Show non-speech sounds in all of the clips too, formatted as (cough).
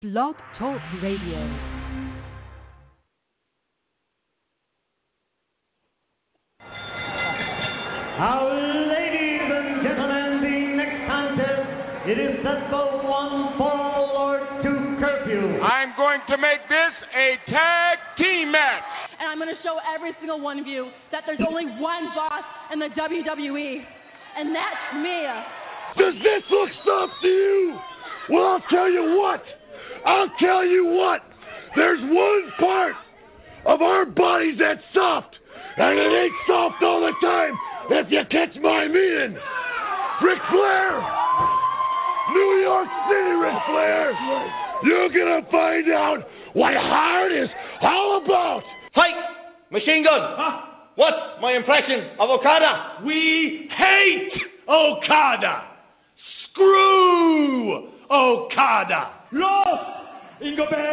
Blog Talk Radio. Now, ladies and gentlemen, the next contest, it is set for one fall or two curfew. I'm going to make this a tag team match. and I'm going to show every single one of you that there's only one boss in the WWE, and that's me. Does this look soft to you? Well, I'll tell you what. I'll tell you what. There's one part of our bodies that's soft, and it ain't soft all the time. If you catch my meaning, Ric Flair, New York City, Ric Flair. You're gonna find out what hard is all about. Fight! Machine gun! What's my impression of Okada? We hate Okada. Screw Okada. Los De Japón.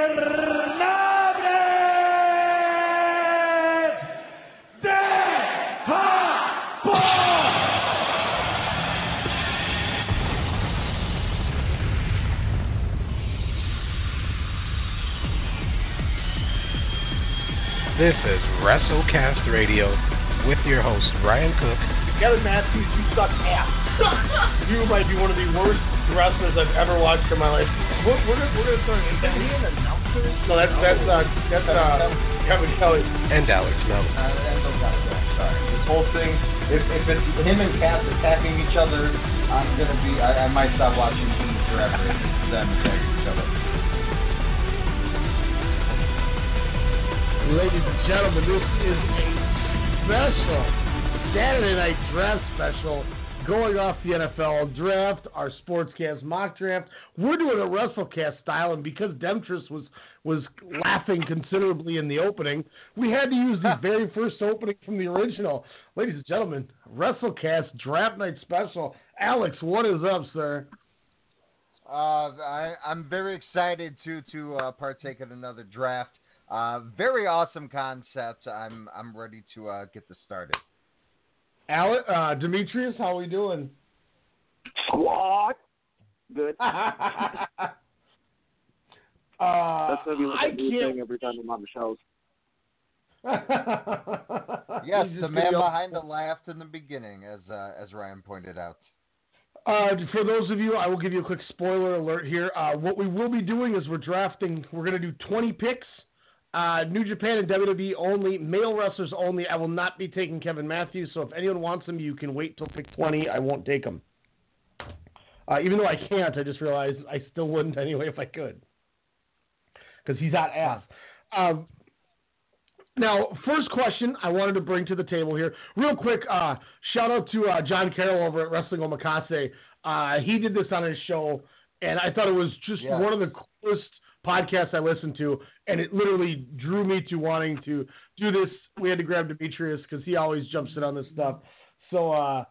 This is WrestleCast Radio with your host, Ryan Cook. Kevin Matthews, you suck ass. (laughs) you might be one of the worst wrestlers I've ever watched in my life. We're, we're, gonna, we're gonna start an announcer. No, that's that's uh, that's uh, Kevin Kelly. And Alex Melvin. Sorry. This whole thing, if, if it's him and Cass attacking each other, I'm gonna be, I, I might stop watching Heat forever if it's them attacking each other. Ladies and gentlemen, this is a special Saturday Night Draft special going off the NFL draft, our Sportscast mock draft. We're doing a WrestleCast style, and because Demetrius was was laughing considerably in the opening, we had to use the (laughs) very first opening from the original. Ladies and gentlemen, WrestleCast Draft Night special. Alex, what is up, sir? Uh, I, I'm very excited to to uh, partake in another draft. Uh, very awesome concept. I'm I'm ready to uh, get this started. Alex, uh, Demetrius, how are we doing? Squad. Good. (laughs) uh, That's gonna be like I a new can't. thing every time I'm on the shows. (laughs) Yes, the man feel- behind the laughed in the beginning, as uh, as Ryan pointed out. Uh, for those of you, I will give you a quick spoiler alert here. Uh, what we will be doing is we're drafting. We're going to do 20 picks. Uh, New Japan and WWE only, male wrestlers only. I will not be taking Kevin Matthews. So if anyone wants him, you can wait till pick 20. I won't take him. Uh, even though I can't, I just realized I still wouldn't (laughs) anyway if I could, because he's out ass. Um, now, first question I wanted to bring to the table here, real quick. Uh, shout out to uh, John Carroll over at Wrestling Omakase. Uh, he did this on his show, and I thought it was just Yeah. one of the coolest podcasts I listened to, and it literally drew me to wanting to do this. We had to grab Demetrius because he always jumps in on this stuff, so uh,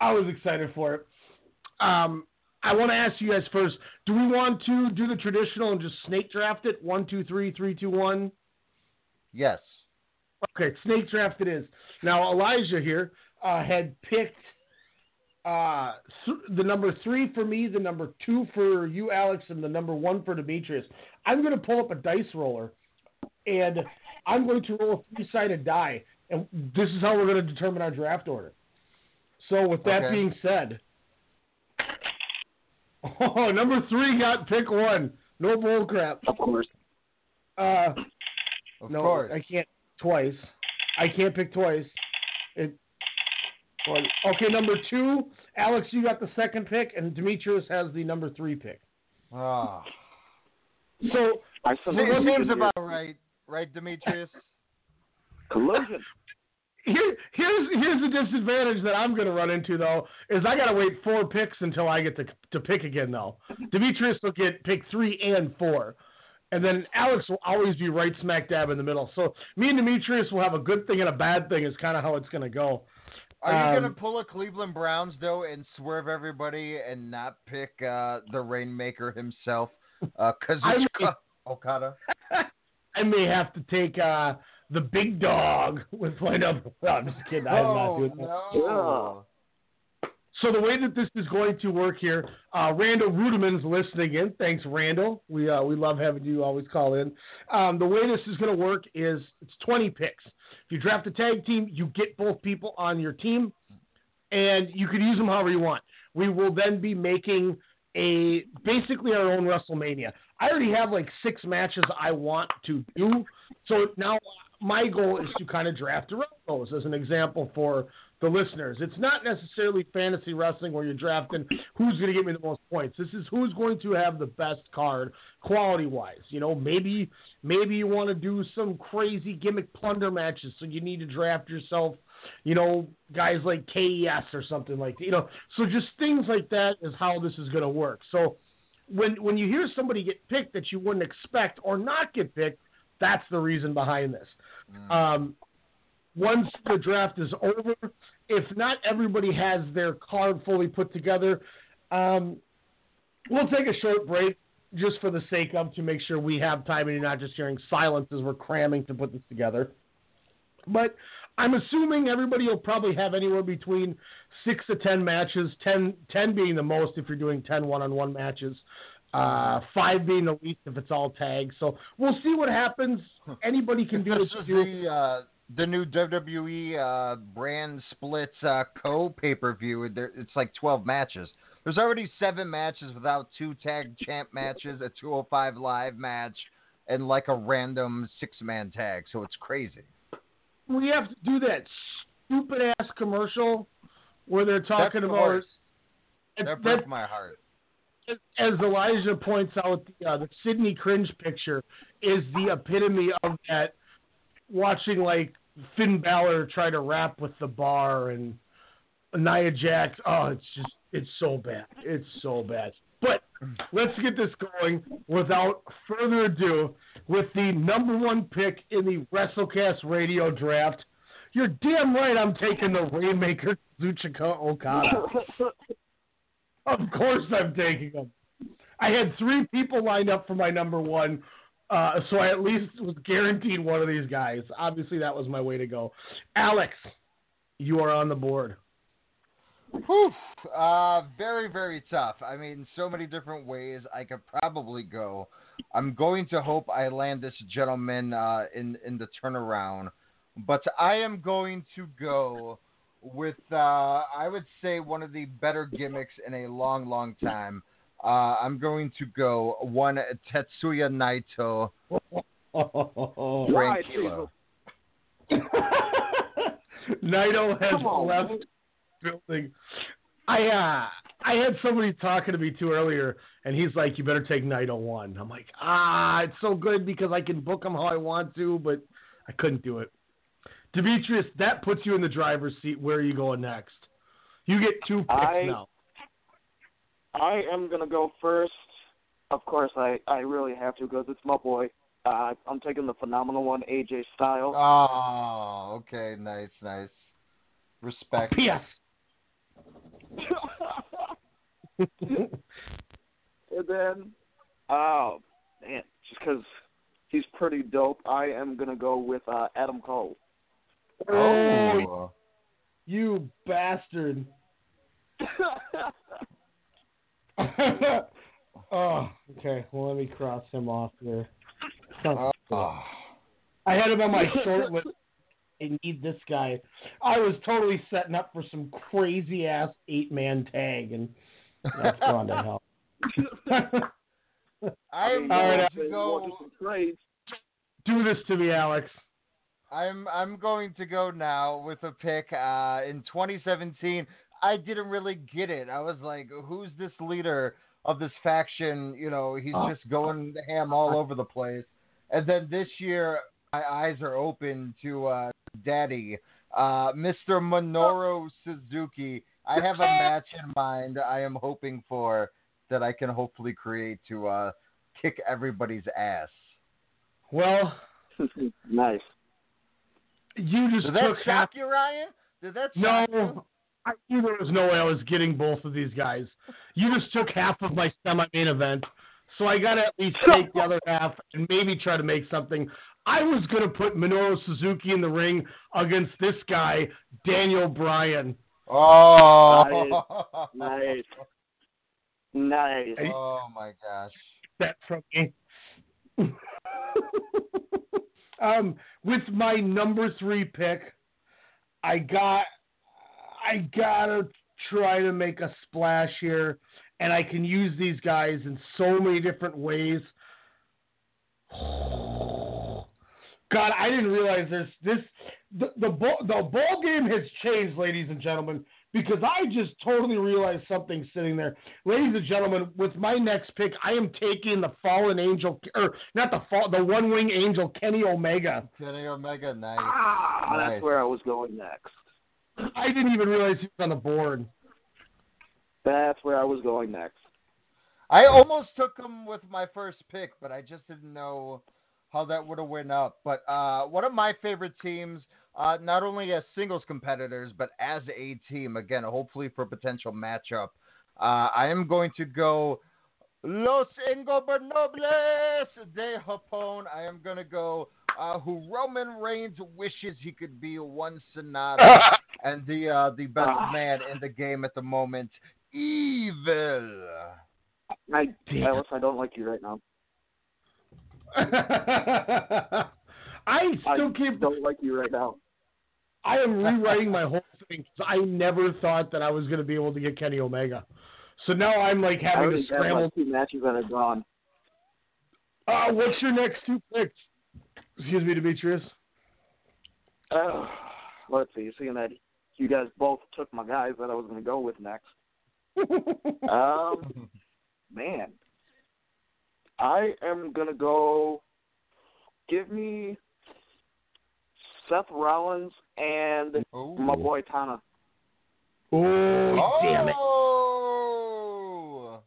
I was excited for it. Um, I want to ask you guys first: Do we want to do the traditional and just snake draft it? One, two, three, three, two, one. Yes. Okay, snake draft it is. Now Elijah here uh, had picked uh, the number three for me, the number two for you, Alex, and the number one for Demetrius. I'm going to pull up a dice roller, and I'm going to roll a three-sided die, and this is how we're going to determine our draft order. So, with that Okay. being said, (laughs) oh, number three got pick one. No bull crap. Of course. Uh, Of no, course. I can't twice. I can't pick twice. It. Well, okay, number two, Alex, you got the second pick, and Demetrius has the number three pick. Ah. So I Se- salute Seems about right, right, Demetrius? collusion. (laughs) here, here's here's the disadvantage that I'm going to run into though is I got to wait four picks until I get to to pick again though. Demetrius will get pick three and four, and then Alex will always be right smack dab in the middle. So me and Demetrius will have a good thing and a bad thing is kind of how it's going to go. Are you Um, gonna pull a Cleveland Browns though and swerve everybody and not pick uh, the Rainmaker himself, uh, (laughs) I Kazuchika Okada? (laughs) I may have to take uh, the big dog with my number. No, I'm just kidding. I'm not oh doing that. no! So the way that this is going to work here, uh, Randall Rudiman's listening in. Thanks, Randall. We uh, we love having you always call in. Um, the way this is going to work is it's 20 picks. If you draft a tag team, you get both people on your team, and you can use them however you want. We will then be making a basically our own WrestleMania. I already have like six matches I want to do, so now my goal is to kind of draft around those as an example for the listeners. It's not necessarily fantasy wrestling where you're drafting who's going to get me the most points. This is who's going to have the best card quality wise. You know, maybe maybe you want to do some crazy gimmick plunder matches, so you need to draft yourself. You know, guys like KES or something like that. You know, so just things like that is how this is going to work. So when when you hear somebody get picked that you wouldn't expect or not get picked, that's the reason behind this. Um, once the draft is over, if not everybody has their card fully put together, um, we'll take a short break just for the sake of to make sure we have time and you're not just hearing silence as we're cramming to put this together. But I'm assuming everybody will probably have anywhere between six to ten matches, 10, 10 being the most if you're doing 10 one-on-one matches, uh, five being the least if it's all tags. So we'll see what happens. Anybody can do This it. is the uh, the new WWE uh, brand splits uh, co pay per view. It's like twelve matches. There's already seven matches without two tag champ matches, a 205 live match, and like a random six man tag. So it's crazy. we have to do that stupid ass commercial where they're talking That's about That broke my heart. as Elijah points out, the, uh, the Sydney cringe picture is the epitome of that. Watching like Finn Balor try to rap with the bar and Nia Jax. Oh, it's just it's so bad. It's so bad. But let's get this going without further ado with the number one pick in the WrestleCast radio draft. You're damn right I'm taking the Rainmaker Kazuchika Okada. (laughs) Of course I'm taking him. I had three people lined up for my number one, uh, so I at least was guaranteed one of these guys. Obviously, that was my way to go. Alex, you are on the board. Whew. Uh, very, very tough. I mean, so many different ways I could probably go. I'm going to hope I land this gentleman uh, in in the turnaround, but I am going to go with uh, I would say one of the better gimmicks in a long, long time. Uh, I'm going to go one Tetsuya Naito. (laughs) Right, Tranquilo. (laughs) Naito has Come on, left building. I uh, I had somebody talking to me too earlier, and he's like, "You better take Naito one." I'm like, "Ah, it's so good because I can book him how I want to, but I couldn't do it." Demetrius, that puts you in the driver's seat. Where are you going next? You get two picks I- now. I am gonna go first. Of course, I I really have to because it's my boy. Uh, I'm taking the phenomenal one, AJ Styles. Oh, okay, nice, nice. Respect. P.S. (laughs) and then, oh man, just because he's pretty dope, I am gonna go with uh, Adam Cole. Oh, you bastard! (laughs) (laughs) oh, okay. Well, let me cross him off there. Of a- I had him on my (laughs) short list. I need this guy. I was totally setting up for some crazy ass eight man tag, and that's gone to hell. (laughs) I'm All right, going to go. Do this to me, Alex. I'm I'm going to go now with a pick. Uh, in 2017, I didn't really get it. I was like, who's this leader of this faction? You know, he's Oh. just going ham all over the place. And then this year, my eyes are open to uh, Daddy, uh, Mr. Minoru Suzuki. I have a match in mind. I am hoping for that I can hopefully create to uh, kick everybody's ass. Well, (laughs) nice. You just Did that took shock half. you, Ryan? Did that shock you? No, I knew there was no way I was getting both of these guys. You just took half of my semi-main event, so I got to at least take the other half and maybe try to make something. I was going to put Minoru Suzuki in the ring against this guy, Daniel Bryan. Oh. Nice. Nice. Oh my gosh. That from me. (laughs) um, with my number three pick, I got, I gotta try to make a splash here, and I can use these guys in so many different ways. (sighs) God, I didn't realize this. This the the ball, the ball game has changed, ladies and gentlemen, because I just totally realized something sitting there. Ladies and gentlemen, with my next pick, I am taking the fallen angel, or not the fall, the one wing angel, Kenny Omega. Kenny Omega, nice. Ah, nice. that's where I was going next. I didn't even realize he was on the board. That's where I was going next. I almost took him with my first pick, but I just didn't know how that would have went up. But uh, one of my favorite teams, uh, not only as singles competitors, but as a team, again, hopefully for a potential matchup, uh, I am going to go Los Ingobernables de Japón. I am going to go uh, who Roman Reigns wishes he could be one Sanada (laughs) and the uh, the best man in the game at the moment, Evil. I, Alice, I don't like you right now. (laughs) I still keep. I can't. don't like you right now. I am rewriting my whole thing I never thought that I was going to be able to get Kenny Omega. So now I'm like having to scramble. two matches that are gone. Uh, what's your next two picks? Excuse me, Demetrius. Uh, let's see. Seeing that you guys both took my guys that I was going to go with next. (laughs) Um, man, I am gonna go. Give me Seth Rollins and my boy Tana. Oh, damn it! Oh.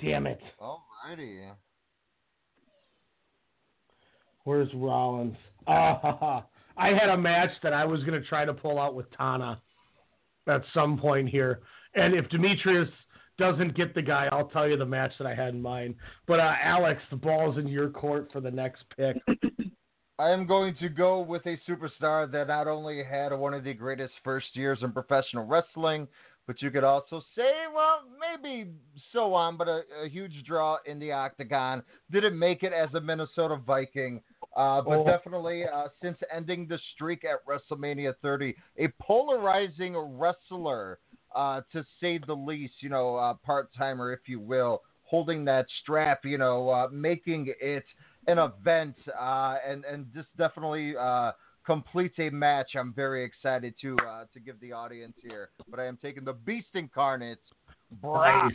Damn it! Alrighty. Where's Rollins? (laughs) Ah, I had a match that I was going to try to pull out with Tana at some point here. And if Demetrius doesn't get the guy, I'll tell you the match that I had in mind. But uh, Alex, the ball's in your court for the next pick. I am going to go with a superstar that not only had one of the greatest first years in professional wrestling, but you could also say, well, maybe so on, but a, a huge draw in the octagon. Didn't make it as a Minnesota Viking, uh, but Oh. definitely uh, since ending the streak at WrestleMania 30, a polarizing wrestler, uh, to say the least. You know, uh, part timer, if you will, holding that strap. You know, uh, making it an event, uh, and and this definitely uh, completes a match. I'm very excited to uh, to give the audience here, but I am taking the Beast Incarnate, Brock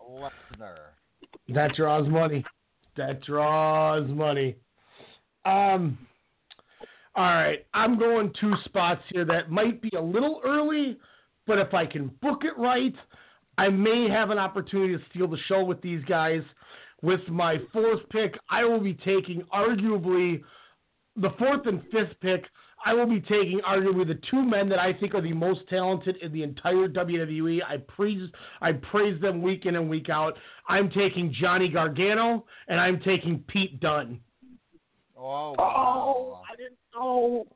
Lesnar. That draws money. That draws money. Um. All right, I'm going two spots here that might be a little early, but if I can book it right, I may have an opportunity to steal the show with these guys. With my fourth pick, I will be taking arguably the fourth and fifth pick. I will be taking arguably the two men that I think are the most talented in the entire WWE. I praise I praise them week in and week out. I'm taking Johnny Gargano and I'm taking Pete Dunne. Oh, Oh, I didn't know.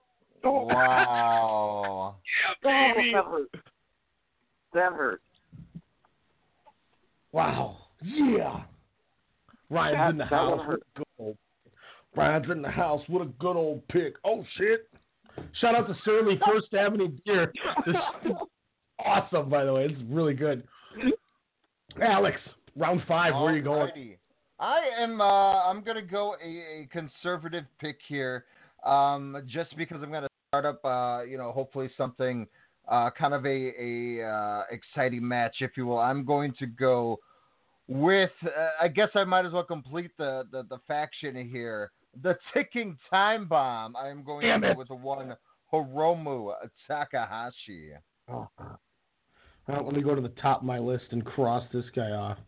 Oh, wow. baby. that hurt. That hurt. Wow. Yeah. Ryan's That- in the house. What a good old Ryan's in the house. What a good old pick. Oh shit. Shout out to Surly (laughs) First Avenue Beer. This is awesome, by the way. It's really good. Alex, round five. Where are you going? I am. Uh, I'm gonna go a, a conservative pick here, um, just because I'm gonna start up. Uh, you know, hopefully something, uh, kind of a a uh, exciting match, if you will. I'm going to go with. Uh, I guess I might as well complete the the, the faction here. The ticking time bomb. I am going Damn to go it. with the one Hiromu Takahashi. Oh. Well, let me go to the top of my list and cross this guy off.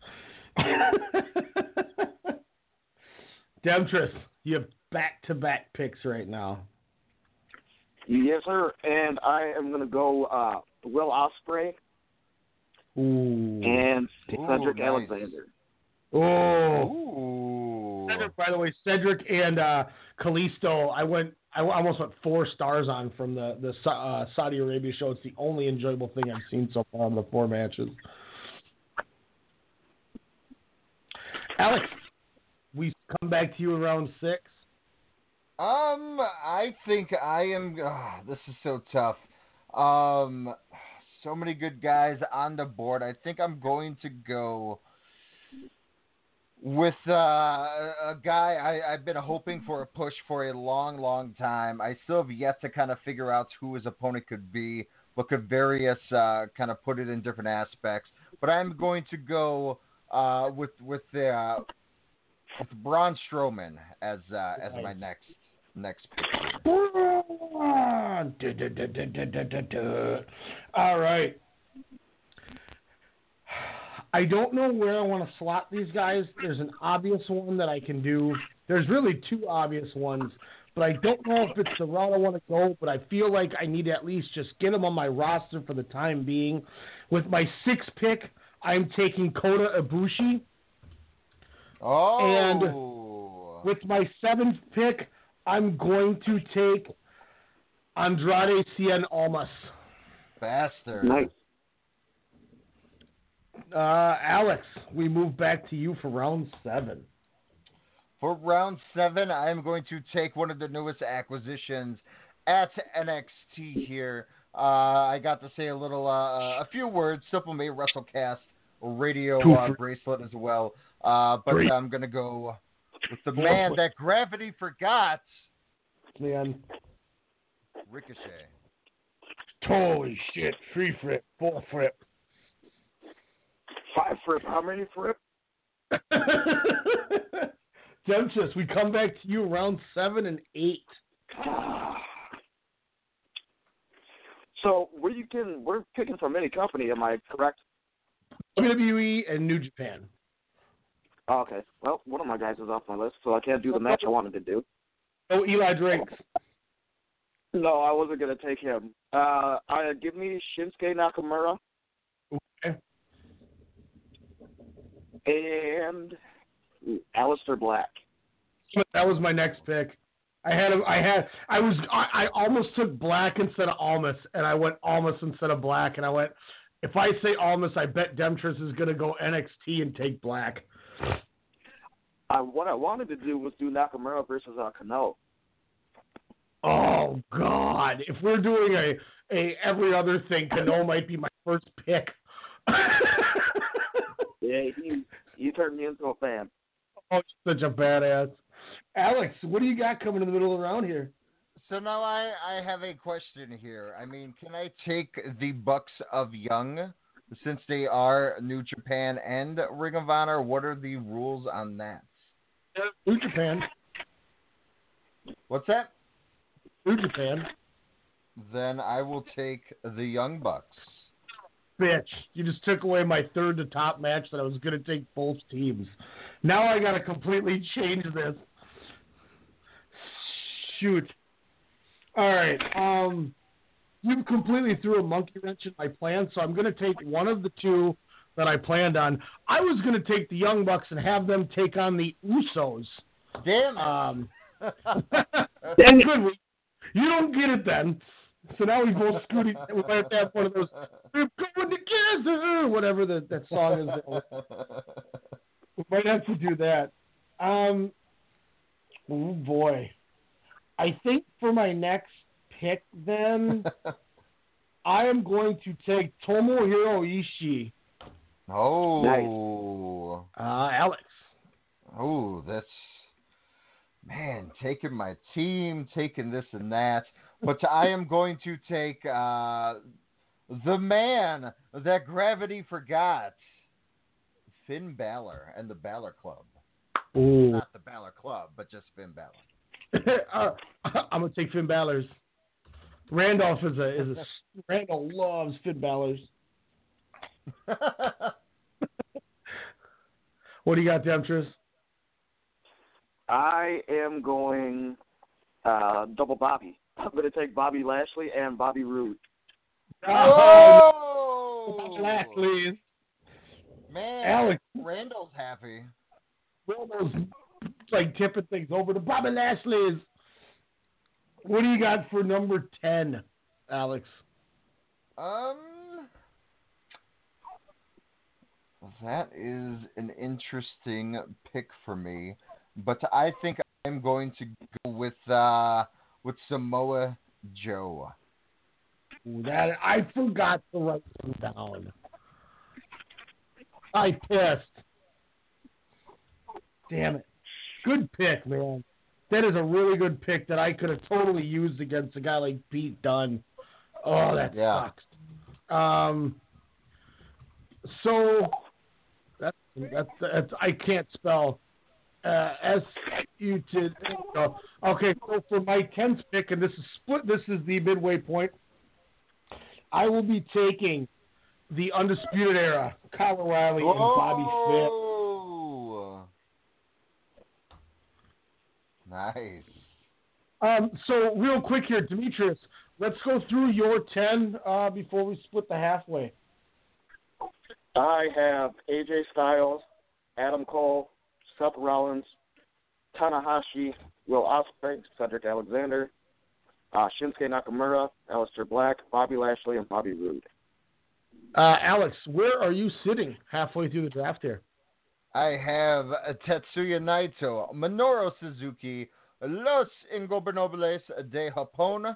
(laughs) Demetrius, you have back-to-back picks right now. Yes, sir. And I am gonna go uh, Will Ospreay Ooh. and Ooh, Cedric nice. Alexander. Oh. Ooh. Cedric, by the way, Cedric and uh, Kalisto. I went I almost went four stars on from the the uh, Saudi Arabia show. It's the only enjoyable thing I've seen so far in the four matches. Alex, we come back to you around six. Um, I think I am. ah, this is so tough. Um, so many good guys on the board. I think I'm going to go with uh, a guy I, I've been hoping for a push for a long, long time. I still have yet to kind of figure out who his opponent could be, but could various uh, kind of put it in different aspects. But I'm going to go uh, with with the uh, with Braun Strowman as uh, as my next next pick. All right. I don't know where I want to slot these guys. There's an obvious one that I can do. There's really two obvious ones, but I don't know if it's the route I want to go. But I feel like I need to at least just get them on my roster for the time being. With my sixth pick, I'm taking Kota Ibushi. Oh. And with my seventh pick, I'm going to take Andrade Cien Almas. Bastard. Nice. Uh, Alex, we move back to you for round seven. For round seven, I'm going to take one of the newest acquisitions at NXT here. Uh, I got to say a little, uh, a few words. Simple May WrestleCast radio uh, bracelet as well. Uh, but Great. I'm going to go with the man that gravity forgot, Man, Ricochet. holy shit. Three flip, four flip. Five flip. How many flip? (laughs) Dempsey, we come back to you round seven and eight. (sighs) So we can we're picking from any company, am I correct? WWE and New Japan. Oh, okay. Well, one of my guys is off my list, so I can't do the match I wanted to do. Oh, Eli Drakes. No, I wasn't gonna take him. Uh, I give me Shinsuke Nakamura Okay. and Aleister Black. That was my next pick. I had a, I had I was I, I almost took black instead of Almas, and I went Almas instead of black, and I went if I say Almas, I bet Demetrius is gonna go NXT and take black. I, what I wanted to do was do Nakamura versus uh, Kano. Oh God! If we're doing a a every other thing, Kano (laughs) might be my first pick. (laughs) Yeah, he he turned me into a fan. oh, such a badass. Alex, what do you got coming in the middle of the round here? So now I, I have a question here. I mean, can I take the Bucks of Young since they are New Japan and Ring of Honor? What are the rules on that? New Japan. What's that? New Japan. Then I will take the Young Bucks. Bitch, you just took away my third to top match that I was going to take both teams. Now I got to completely (laughs) change this. Shoot. All right. Um, you completely threw a monkey wrench in my plan, so I'm going to take one of the two that I planned on. I was going to take the Young Bucks and have them take on the Usos. Damn. Um, (laughs) good. You don't get it then. So now we both screwed each We might have to have one of those. We're going together. Whatever the, that song is. (laughs) We might have to do that. Um. Oh boy. I think for my next pick, then (laughs) I am going to take Tomohiro Ishii. oh. Uh, Alex. Oh, that's man taking my team, taking this and that. But (laughs) I am going to take uh, the man that gravity forgot, Finn Balor and the Balor Club. Ooh. Not the Balor Club, but just Finn Balor. (laughs) uh, I'm gonna take Finn Balor's. Randolph is a is a (laughs) Randall loves Finn Balor's. (laughs) What do you got, Demetrius? I am going uh, double Bobby. I'm going to take Bobby Lashley and Bobby Roode. Oh, Lashley. man, Alex. Randall's happy. Randall's like tipping things over to Bobby Lashley's. What do you got for number ten, Alex? Um, that is an interesting pick for me, but I think I'm going to go with uh with Samoa Joe. That I forgot to write them down. I pissed. Damn it. Good pick, man. That is a really good pick that I could have totally used against a guy like Pete Dunne. Oh, that Yeah. sucks. Um. So that's that's, that's I can't spell. Uh, S U T. oh, Okay, so for my tenth pick, and this is split. This is the midway point. I will be taking the undisputed era, Kyle O'Reilly and Bobby Fish. Whoa. Nice. Um, so real quick here, Demetrius, let's go through your ten uh, before we split the halfway. I have AJ Styles, Adam Cole, Seth Rollins, Tanahashi, Will Ospreay, Cedric Alexander, uh, Shinsuke Nakamura, Aleister Black, Bobby Lashley, and Bobby Roode. Uh, Alex, where are you sitting halfway through the draft here? I have Tetsuya Naito, Minoru Suzuki, Los Ingobernables de Japón,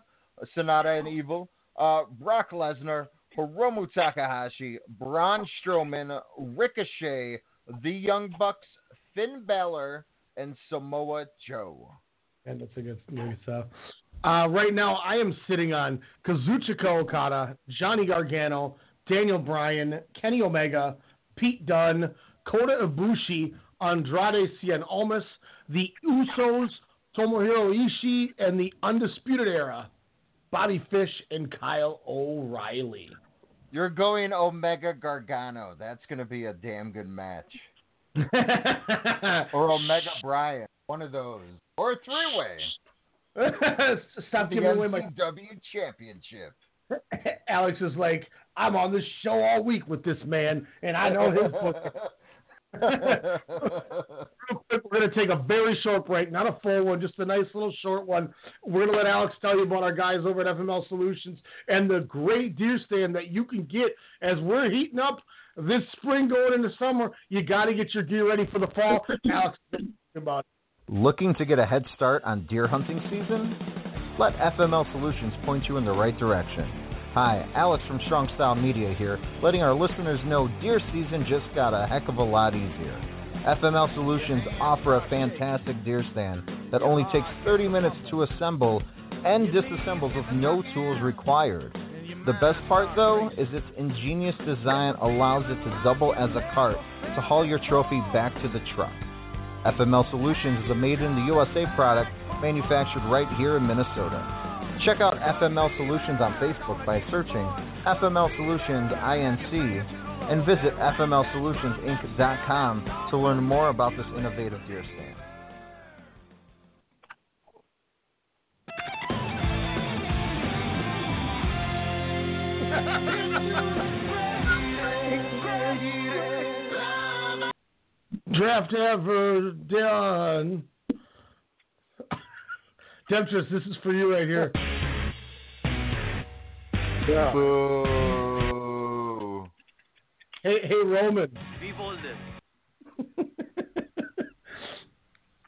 Sanada and Evil, uh, Brock Lesnar, Hiromu Takahashi, Braun Strowman, Ricochet, The Young Bucks, Finn Balor, and Samoa Joe. And that's a good stuff. Uh, right now, I am sitting on Kazuchika Okada, Johnny Gargano, Daniel Bryan, Kenny Omega, Pete Dunne, Kota Ibushi, Andrade Cien Almas, the Usos, Tomohiro Ishii, and the Undisputed Era, Bobby Fish and Kyle O'Reilly. You're going Omega Gargano. That's going to be a damn good match. (laughs) or Omega Bryan. One of those. Or a three way. (laughs) Stop giving away my W Championship. (laughs) Alex is like, I'm on this show all week with this man, and I know his book. Real quick, we're going to take a very short break, not a full one, just a nice little short one. We're going to let Alex tell you about our guys over at FML Solutions and the great deer stand that you can get as we're heating up this spring going into summer. You got to get your deer ready for the fall. (laughs) Alex, about it. Looking to get a head start on deer hunting season? Let FML Solutions point you in the right direction. Hi, Alex from Strong Style Media here, letting our listeners know deer season just got a heck of a lot easier. FML Solutions offer a fantastic deer stand that only takes 30 minutes to assemble and disassembles with no tools required. The best part, though, is its ingenious design allows it to double as a cart to haul your trophy back to the truck. FML Solutions is a made in the USA product manufactured right here in Minnesota. Check out FML Solutions on Facebook by searching FML Solutions INC and visit FMLSolutionsInc.com to learn more about this innovative deer stand. Draft ever done. Temptress, this is for you right here. Yeah. Boo. Hey, hey, Roman. Be bolded. (laughs)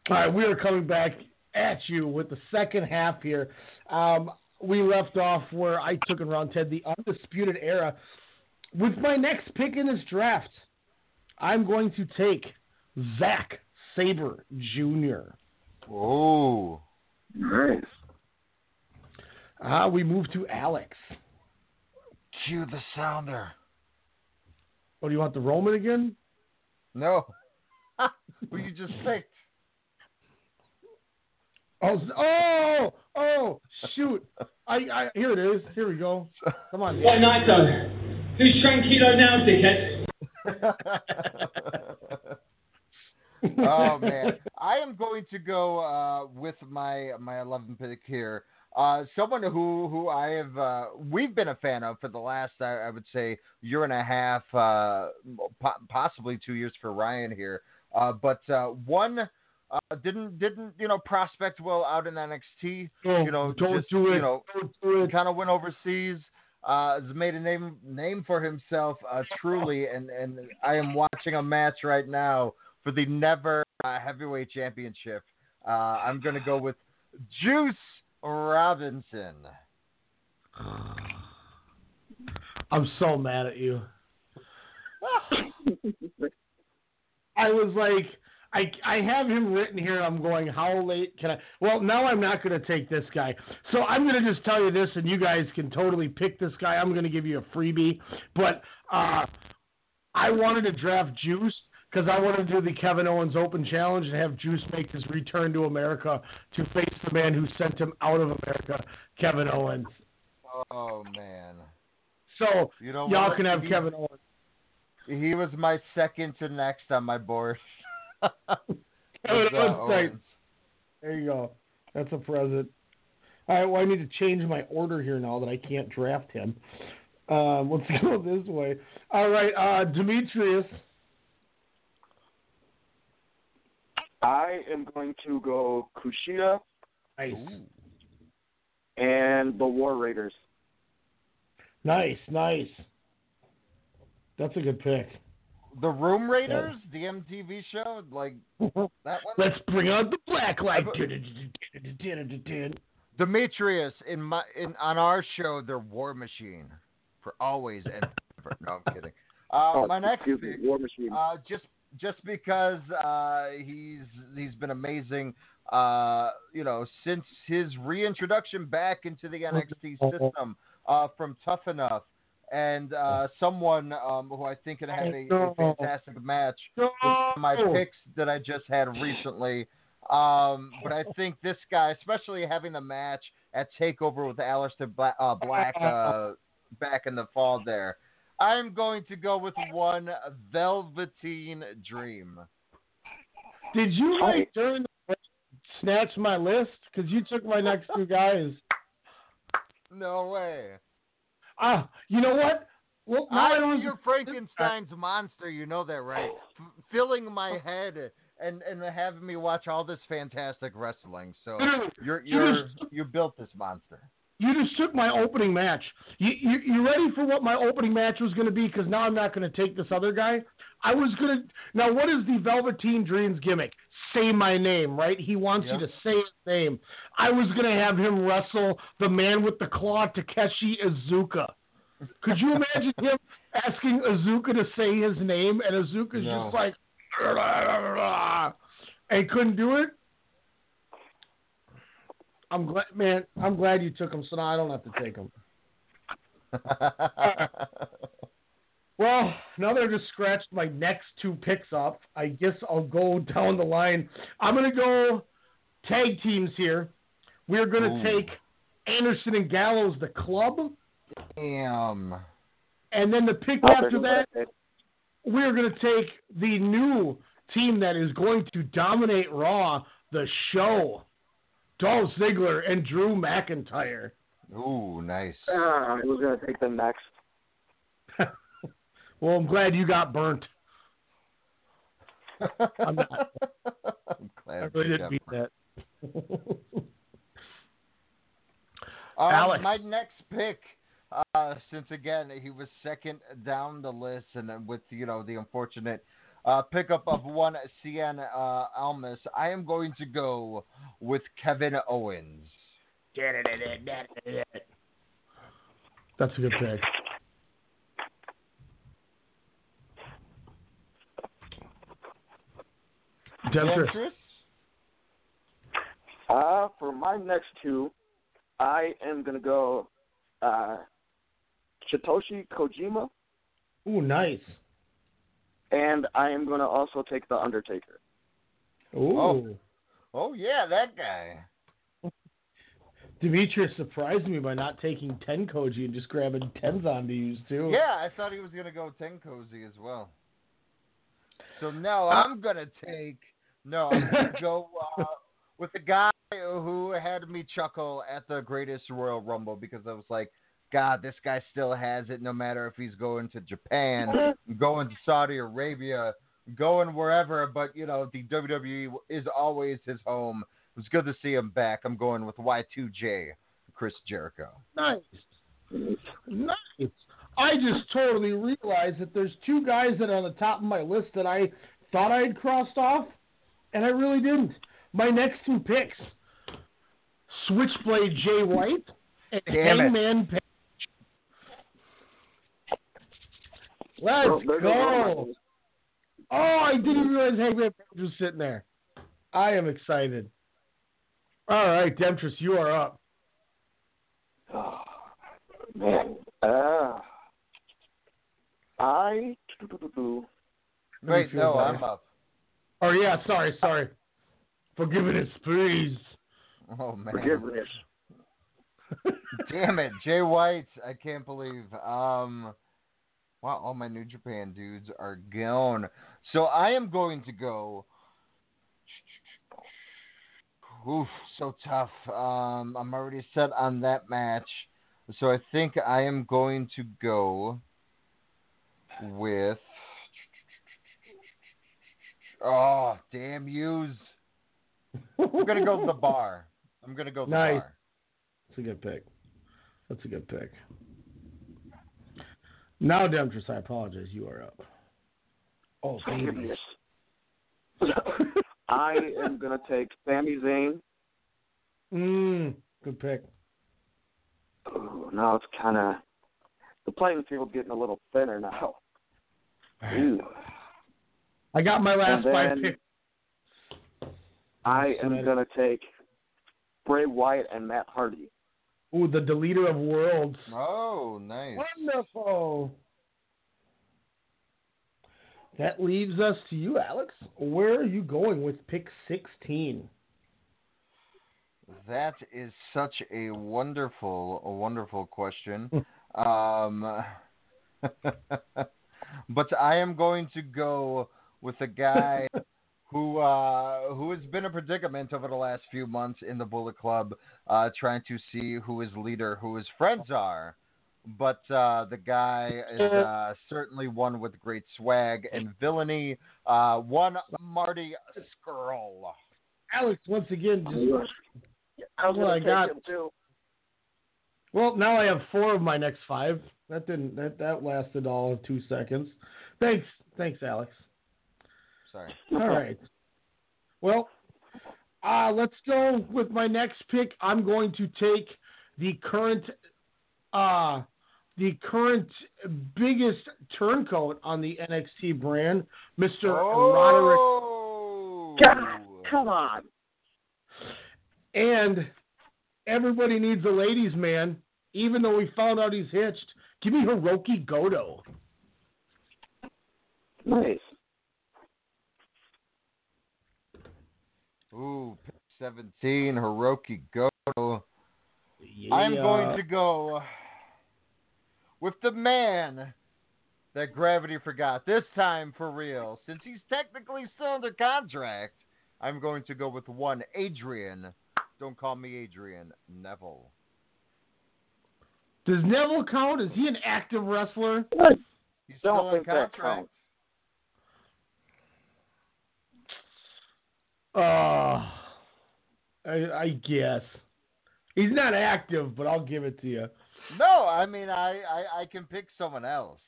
All right, we are coming back at you with the second half here. Um, we left off where I took in round 10, the Undisputed Era. With my next pick in this draft, I'm going to take Zack Sabre Jr. Oh. Nice. Uh, we move to Alex. Cue the sounder. What do you want, the Roman again? No. (laughs) Who you just picked? Oh, oh, oh, shoot. I, I, here it is. Here we go. Come on. What night though? Who's tranquilo now, dickhead? (laughs) oh man, I am going to go uh, with my my 11 pick here. Uh, someone who who I have uh, we've been a fan of for the last I, I would say year and a half, uh, po- possibly two years for Ryan here. Uh, but uh, one Uh, didn't didn't you know prospect well out in NXT. Oh, you know, don't just, do it. You know, Don't do it. kind of went overseas. Uh, has made a name name for himself uh, truly, and and I am watching a match right now for the never uh, heavyweight championship. Uh, I'm gonna go with Juice Robinson. (sighs) I'm so mad at you. (laughs) I was like, I I have him written here. I'm going, how late can I? Well, now I'm not going to take this guy. So I'm going to just tell you this, and you guys can totally pick this guy. I'm going to give you a freebie, but uh, I wanted to draft Juice because I want to do the Kevin Owens Open Challenge and have Juice make his return to America to face the man who sent him out of America, Kevin Owens. Oh man. So You know y'all can have He- Kevin Owens. He was my second to next on my board. (laughs) Kevin uh, Owens. Owens. There you go. That's a present. All right, well, I need to change my order here now that I can't draft him. Um, let's (laughs) go this way. All right, uh, Demetrius. I am going to go Kushida Nice. and the War Raiders. Nice, nice. That's a good pick. The Room Raiders, the MTV show, like (laughs) that one. Let's bring out the black light. (laughs) Demetrius in my in on our show, they're War Machine for always and ever. No, I'm kidding. Uh, Oh, my next excuse me, pick, War Machine. uh, just just because uh, he's he's been amazing. Uh, you know, since his reintroduction back into the NXT system uh, from Tough Enough, and uh, someone um, who I think have a, a fantastic match with my picks that I just had recently. Um, but I think this guy, especially having the match at Takeover with Aleister Black, uh, Black uh, back in the fall, there, I'm going to go with one Velveteen Dream. Did you like during the break snatch my list? Because you took my next two guys. No way. Ah, you know what? Well, now I I'm don't- your Frankenstein's monster. You know that, right? F- filling my head and and having me watch all this fantastic wrestling. So you're you you're you built this monster. You just took my opening match. You you, you ready for what my opening match was going to be? Because now I'm not going to take this other guy. I was going to. Now, what is the Velveteen Dreams gimmick? Say my name, right? He wants you to say his name. I was going to have him wrestle the man with the claw, Takashi Iizuka. Could you imagine him (laughs) asking Iizuka to say his name, and Iizuka's No. just like, and couldn't do it? I'm glad, man. I'm glad you took them, so now I don't have to take him. (laughs) Well, now that I've just scratched my next two picks up, I guess I'll go down the line. I'm going to go tag teams here. We're going to Ooh. take Anderson and Gallows, the club, Damn. and then the pick I'll after that, it. we're going to take the new team that is going to dominate Raw, the show. Dolph Ziggler and Drew McIntyre. Ooh, nice. Ah, I was going to take them next. (laughs) Well, I'm glad you got burnt. I'm not. (laughs) I'm glad I really you didn't got beat burnt. that. Um, Alex. My next pick, uh, since again he was second down the list, and then with you know the unfortunate uh, pickup of one Cien uh, Almas, I am going to go with Kevin Owens. That's a good pick. Demetrius. Demetrius? Uh, for my next two, I am going to go uh, Satoshi Kojima, Ooh, nice. And I am going to also take The Undertaker. Ooh. Oh. Oh yeah, that guy. Demetrius surprised me by not taking ten Koji and just grabbing Tenzan to use too. Yeah, I thought he was gonna go TenCozy as well. So no, I'm gonna take no. I'm gonna (laughs) go uh, with the guy who had me chuckle at the Greatest Royal Rumble because I was like, God, this guy still has it. No matter if he's going to Japan, (laughs) uh-huh. going to Saudi Arabia, going wherever, but you know the WWE is always his home. It was good to see him back. I'm going with Y2J, Chris Jericho. Nice. Nice. I just totally realized that there's two guys that are on the top of my list that I thought I had crossed off, and I really didn't. My next two picks Switchblade Jay White and Damn. Hangman Page. Let's Well, there goes one of my go. Oh, I didn't realize Hangman Page was sitting there. I am excited. All right, Demetrius, you are up. Oh, Man, uh, I. Wait, feel no, better. I'm up. Oh yeah, sorry, sorry. Forgiveness, please. Oh man. Forgiveness. Damn it, Jay White. I can't believe. Um, wow, all my New Japan dudes are gone. So I am going to go. Oof, so tough. Um, I'm already set on that match, so I think I am going to go with. Oh, damn yous! I'm gonna go with the bar. I'm gonna go with Nice. the bar. That's a good pick. That's a good pick. Now, Demetrius, I apologize. You are up. Oh, baby. Forgiveness. (laughs) I am gonna take Sami Zayn. Mm, good pick. Ooh, now it's kind of the playing field's getting a little thinner now. Ooh. I got my last And five picks. I am gonna take Bray Wyatt and Matt Hardy. Ooh, the deleter of worlds. Oh, nice. Wonderful. That leaves us to you, Alex. Where are you going with pick 16? That is such a wonderful, a wonderful question. (laughs) um, (laughs) but I am going to go with a guy (laughs) who uh, who has been a predicament over the last few months in the Bullet Club, uh, trying to see who his leader, who his friends are. But uh, the guy is uh, certainly one with great swag and villainy. Uh, one Marty Scurll. Alex, once again, just I was Well, gonna I take got- him too. Well, now I have four of my next five. That didn't that that lasted all of two seconds. Thanks, thanks, Alex. Sorry. (laughs) All right. Well, uh, let's go with my next pick. I'm going to take the current, uh, the current biggest turncoat on the NXT brand, Mr. Roderick. Oh. God, come on. And everybody needs a ladies' man, even though we found out he's hitched. Give me Hiroki Goto. Nice. Ooh, pick 17, Hiroki Goto. I'm going to go with the man that Gravity forgot. This time for real. Since he's technically still under contract, I'm going to go with one Adrian. Don't call me Adrian. Neville. Does Neville count? Is he an active wrestler? He's still on think that contract. Uh, I, I guess. He's not active, but I'll give it to you. No, I mean I, I, I can pick someone else.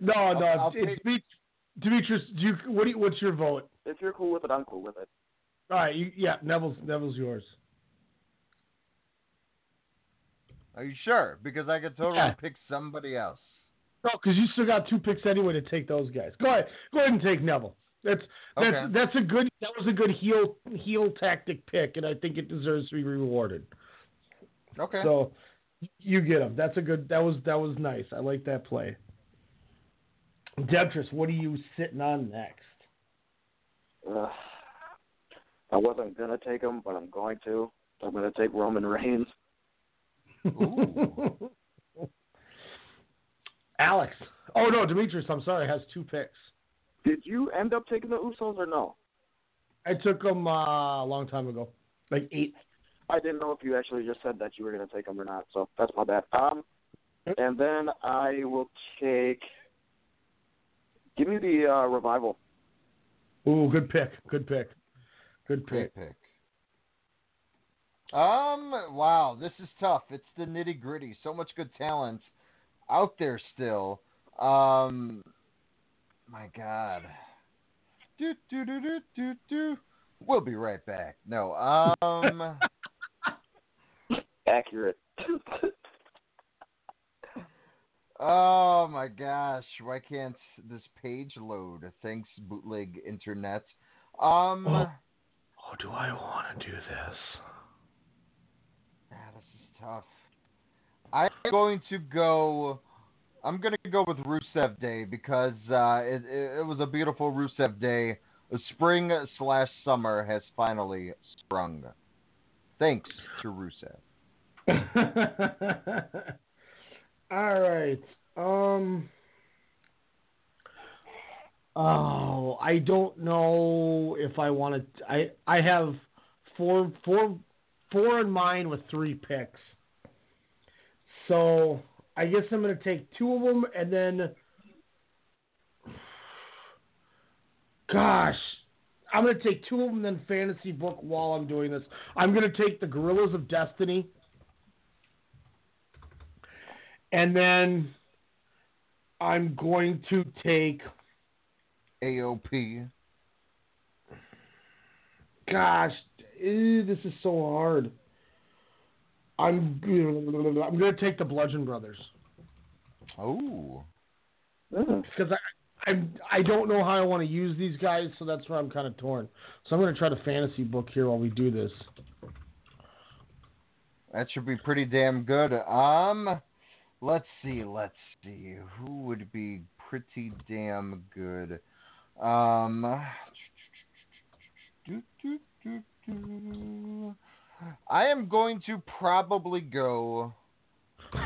No, I'll- no, I'll it's Demet- Demetrius. Do you, what do you, what's your vote? If you're cool with it, I'm cool with it. All right, you, yeah, Neville's Neville's yours. Are you sure? Because I could totally Yeah. pick somebody else. No, because you still got two picks anyway to take those guys. Go ahead, go ahead and take Neville. That's that's Okay. that's a good that was a good heel heel tactic pick, and I think it deserves to be rewarded. Okay. So you get him. That's a good. That was that was nice. I like that play. Demetrius, what are you sitting on next? Ugh. I wasn't gonna take him, but I'm going to. I'm gonna take Roman Reigns. (laughs) Alex. Oh no, Demetrius. I'm sorry. Has two picks. Did you end up taking the Usos or no? I took them uh, a long time ago, like eight. I didn't know if you actually just said that you were gonna take them or not, so that's my bad. Um, and then I will take. Give me the uh, revival. Ooh, good pick. Good pick. Good pick. Great pick. Um, wow, this is tough. It's the nitty gritty. So much good talent out there still. Um, my God. Do do do do do do. We'll be right back. No, um, (laughs) Accurate. oh my gosh, why can't this page load? Thanks, bootleg internet. Um, Oh. Oh, do I want to do this? ah, this is tough. I'm going to go. I'm going to go with Rusev Day because uh, it, it, it was a beautiful Rusev Day. Spring slash summer has finally sprung. Thanks to Rusev. (laughs) All right. Um. Oh, I don't know if I want to. I I have four four four in mind with three picks. So I guess I'm going to take two of them and then. Gosh, I'm going to take two of them then fantasy book while I'm doing this. I'm going to take the Gorillas of Destiny. And then I'm going to take AOP. Gosh, eh, this is so hard. I'm I'm going to take the Bludgeon Brothers Oh. because I I I don't know how I want to use these guys, so that's where I'm kind of torn. So I'm going to try the fantasy book here while we do this. That should be pretty damn good. Um, let's see, let's see. Who would be pretty damn good? Um, (tsk) do, do, do, do. I am going to probably go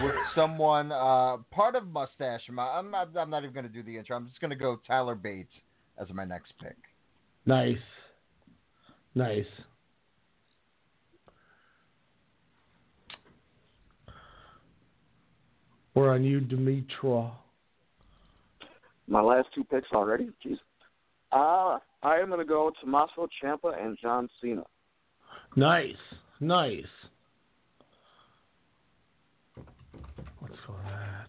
with someone, uh, part of Mustache. I'm not, I'm not even going to do the intro. I'm just going to go Tyler Bates as my next pick. Nice, nice. We're on you, Dimitra. My last two picks already. Jeez. Uh, I am going to go Tommaso Ciampa and John Cena. Nice, nice. Go with that.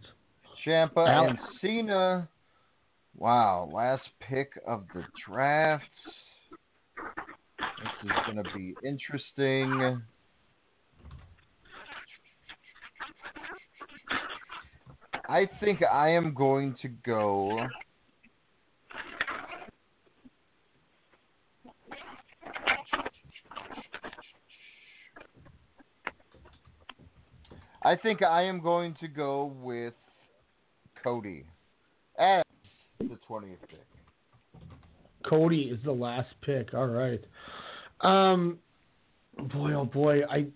Ciampa and Cena. Wow, last pick of the draft. This is going to be interesting. I think I am going to go. I think I am going to go with Cody as the 20th pick. Cody is the last pick. All right. Um, boy, oh boy, I,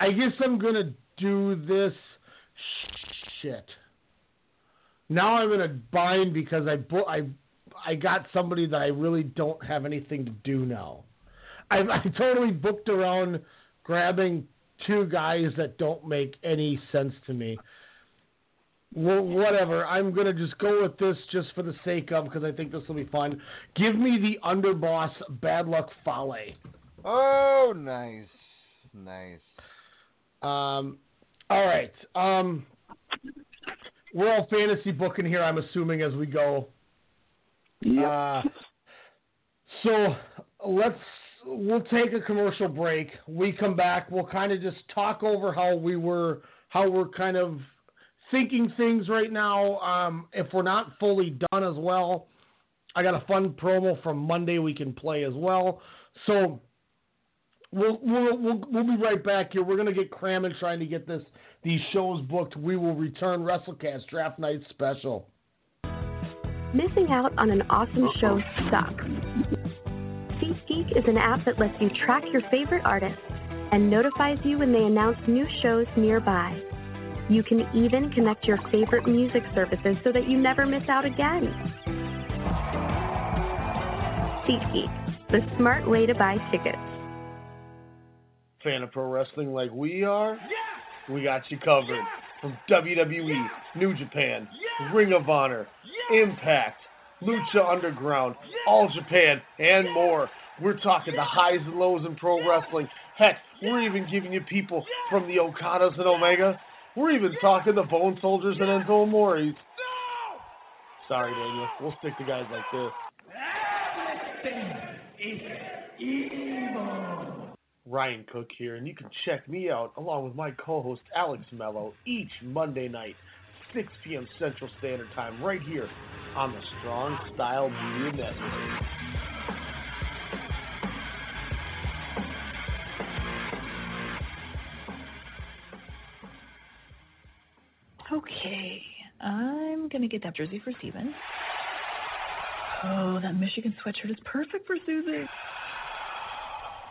I guess I'm gonna do this. Shit. Now I'm in a bind because I bo- I, I got somebody that I really don't have anything to do now. I, (laughs) I totally booked around grabbing two guys that don't make any sense to me. Well, whatever. I'm gonna just go with this just for the sake of because I think this will be fun. Give me the underboss Bad Luck Fale. Oh, nice, nice. Um, all right. Um, we're all fantasy booking here. I'm assuming as we go. Uh, so let's we'll take a commercial break. We come back. We'll kind of just talk over how we were, how we're kind of thinking things right now. Um, if we're not fully done as well, I got a fun promo from Monday we can play as well. So we'll we'll we'll, we'll be right back here. We're gonna get cramming trying to get this these shows booked. We will return WrestleCast Draft Night Special. Missing out on an awesome show sucks. SeatGeek is an app that lets you track your favorite artists and notifies you when they announce new shows nearby. You can even connect your favorite music services so that you never miss out again. SeatGeek, the smart way to buy tickets. fan of pro wrestling like we are, we got you covered. From WWE, New Japan, Ring of Honor, Impact, Lucha Underground, All Japan, and more. We're talking the highs and lows in pro wrestling. Heck, we're even giving you people from the Okadas and Omega. We're even talking the Bone Soldiers and Enzo Amores. Sorry, Daniel. We'll stick to guys like this. Ryan Cook here, and you can check me out along with my co-host Alex Mello each Monday night, 6 p.m. Central Standard Time, right here on the Strong Style Media Network. Okay, I'm gonna get that jersey for Steven. Oh, that Michigan sweatshirt is perfect for Susie.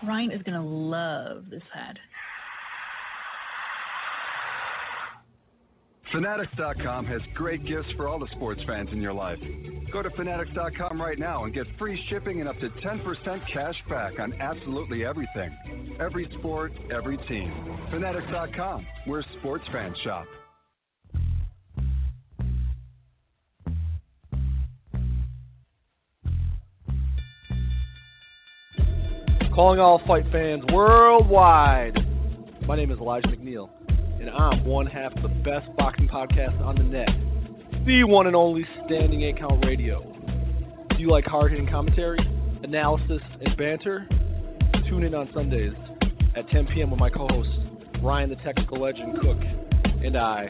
Ryan is gonna love this hat. Fanatics.com has great gifts for all the sports fans in your life. Go to Fanatics.com right now and get free shipping and up to 10% cash back on absolutely everything. Every sport, every team. Fanatics.com, where sports fans shop. Calling all fight fans worldwide. My name is Elijah McNeil, and I'm one half of the best boxing podcast on the net, the one and only Standing 8 Count Radio. Do you like hard hitting commentary, analysis, and banter? Tune in on Sundays at 10 p.m. with my co host, Ryan the Technical Legend Cook, and I.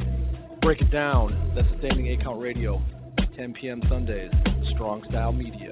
Break it down. That's the Standing 8 Count Radio, 10 p.m. Sundays, Strong Style Media.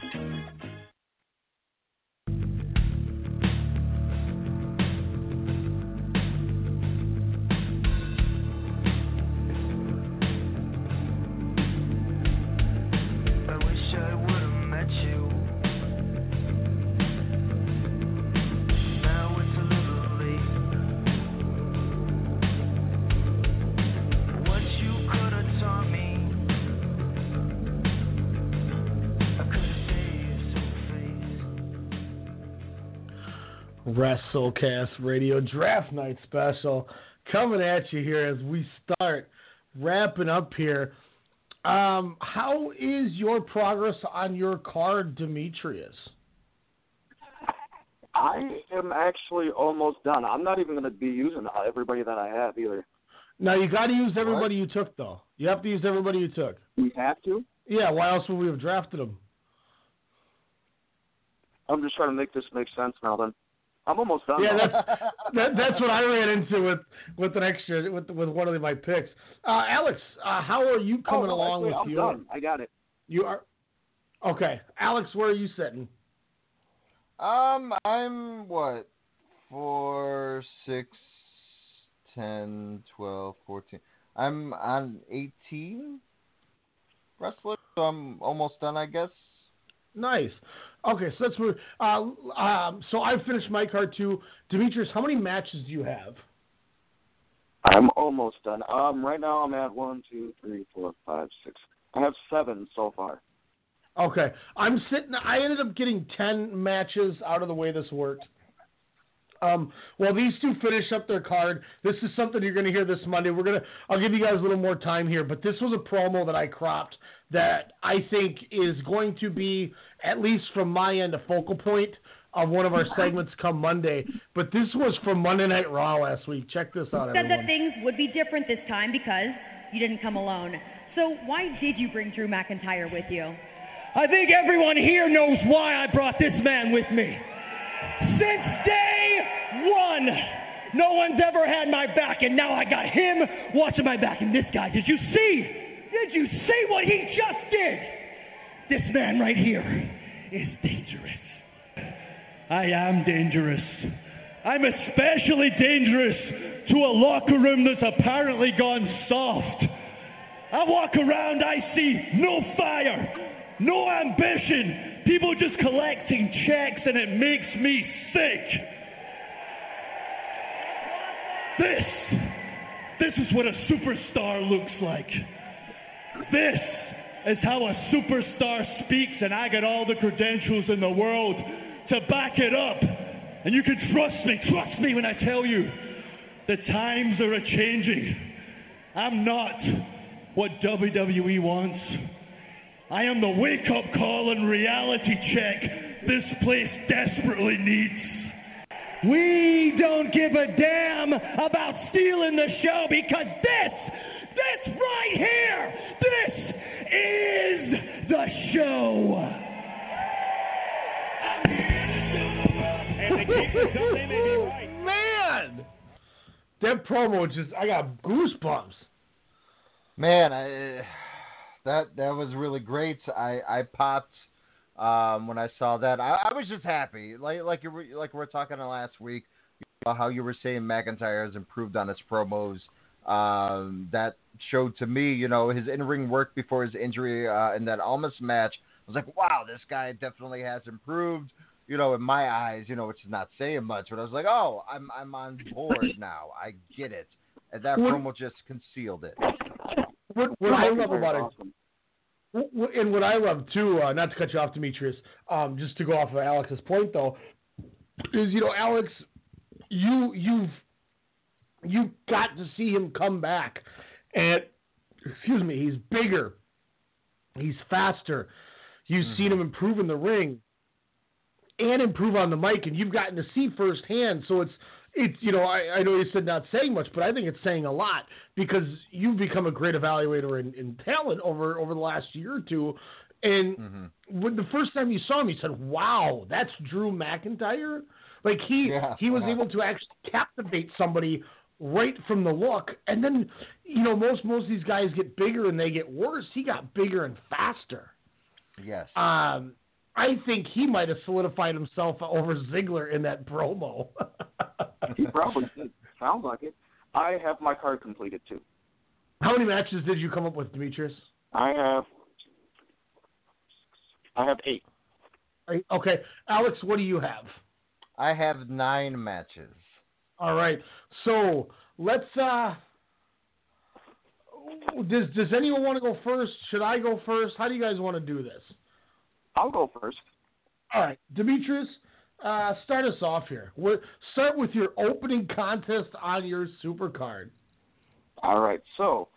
Have saved some face. WrestleCast Radio Draft Night Special coming at you here as we start wrapping up here. Um, how is your progress on your card, Demetrius? I am actually almost done. I'm not even going to be using everybody that I have either. Now you got to use everybody you took, though. You have to use everybody you took. We have to. Yeah. Why else would we have drafted them? I'm just trying to make this make sense now. Then I'm almost done. Yeah, that's that, that's what I ran into with with an extra with with one of my picks. Uh, Alex, uh, how are you coming Oh, no, along actually, with I'm your? done. I got it. You are okay, Alex. Where are you sitting? Um, I'm what? Four, six, ten, twelve, fourteen. I'm on 18 wrestlers, so I'm almost done, I guess. Nice. Okay, so let's move. Uh, um, so I finished my card too. Demetrius, how many matches do you have? I'm almost done. Um, right now I'm at one, two, three, four, five, six. I have seven so far. Okay, I'm sitting. I ended up getting ten matches out of the way this worked. Um, well, these two finish up their card. This is something you're going to hear this Monday. We're gonna. I'll give you guys a little more time here, but this was a promo that I cropped that I think is going to be, at least from my end, a focal point of one of our segments come Monday. But this was from Monday Night Raw last week. Check this out, said everyone. that things would be different this time because you didn't come alone. So why did you bring Drew McIntyre with you? I think everyone here knows why I brought this man with me. Since day one, no one's ever had my back, and now I got him watching my back. And this guy, did you see? Did you see what he just did? This man right here is dangerous. I am dangerous. I'm especially dangerous to a locker room that's apparently gone soft. I walk around, I see no fire, no ambition, people just collecting checks, and it makes me sick. This, this is what a superstar looks like. This is how a superstar speaks, and I got all the credentials in the world to back it up. And you can trust me, trust me when I tell you the times are a changing. I'm not what WWE wants. I am the wake up call and reality check this place desperately needs. We don't give a damn about stealing the show because this, this right here, this is the show. Man, that promo just I got goosebumps. Man, I, eh, that that was really great. I I popped um, when I saw that. I, I was just happy, like like you were like we were talking last week, you know, how you were saying McIntyre has improved on his promos. Um, that showed to me, you know, his in-ring work before his injury uh, in that Almas match. I was like, wow, this guy definitely has improved. You know, in my eyes, you know, which is not saying much, but I was like, oh, I'm I'm on board (laughs) now. I get it. And that What- promo just concealed it. What, what I love about it, Wh- wh- and what I love too, uh, not to cut you off, Demetrius, um, just to go off of Alex's point though, is you know, Alex, you you've you got to see him come back, and excuse me, he's bigger, he's faster. You've seen him improve in the ring, and improve on the mic, and you've gotten to see firsthand. So it's it's you know I, I know you said not saying much, but I think it's saying a lot because you've become a great evaluator in, in talent over over the last year or two. And when the first time you saw him, you said, "Wow, that's Drew McIntyre." Like he Yeah, he was yeah. able to actually captivate somebody right from the look, and then you know most most of these guys get bigger and they get worse. He got bigger and faster. Yes. Um, I think he might have solidified himself over Ziggler in that promo. (laughs) He probably did. Sounds like it. I have my card completed too. How many matches did you come up with, Demetrius? I have. I have eight. Right, Okay, Alex, what do you have? I have nine matches. All right, so let's. uh Does Does anyone want to go first? Should I go first? How do you guys want to do this? I'll go first. All right, Demetrius, uh, start us off here. we start with your opening contest on your super card. All right. So,